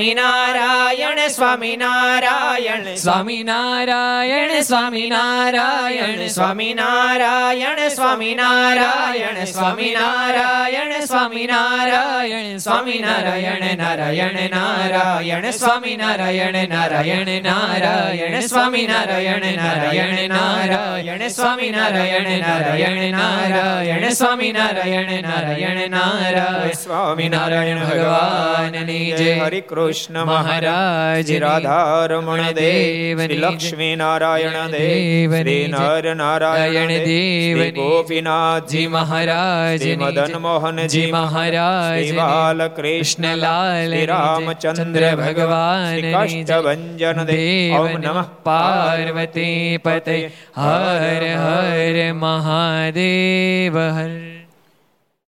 નારાયણ સ્વામિનારાયણ. સ્વામિનારાયણ સ્વામિનારાયણ સ્વામિનારાયણ સ્વામિનારાયણ સ્વામિનારાયણ સ્વામિનારાયણ સ્વામિનારાયણ નારાયણ નારાયણ સ્વામિનારાયણ નારાયણ નારાયણ નારાયણ નારાયણ સ્વામિનારાયણ નારાયણ નારાયણ સ્વામિનારાયણ નારાયણ નારાયણ સ્વામિનારાયણ સ્વામી ભગવાનની જય. હરિ કૃષ્ણ. મહારાજ રાધારમણ રાધા રમણ દેવ લક્ષ્મી નારાયણ દેવ શ્રી નર નારાયણ દેવ ગોપીનાથજી મહારાજ મદન મોહનજી મહારાજ બાલ કૃષ્ણ લાલ રામચંદ્ર ભગવાન શ્રી દેવ ઓમ નમઃ પાર્વતી પતે હર હર મહાદેવ હર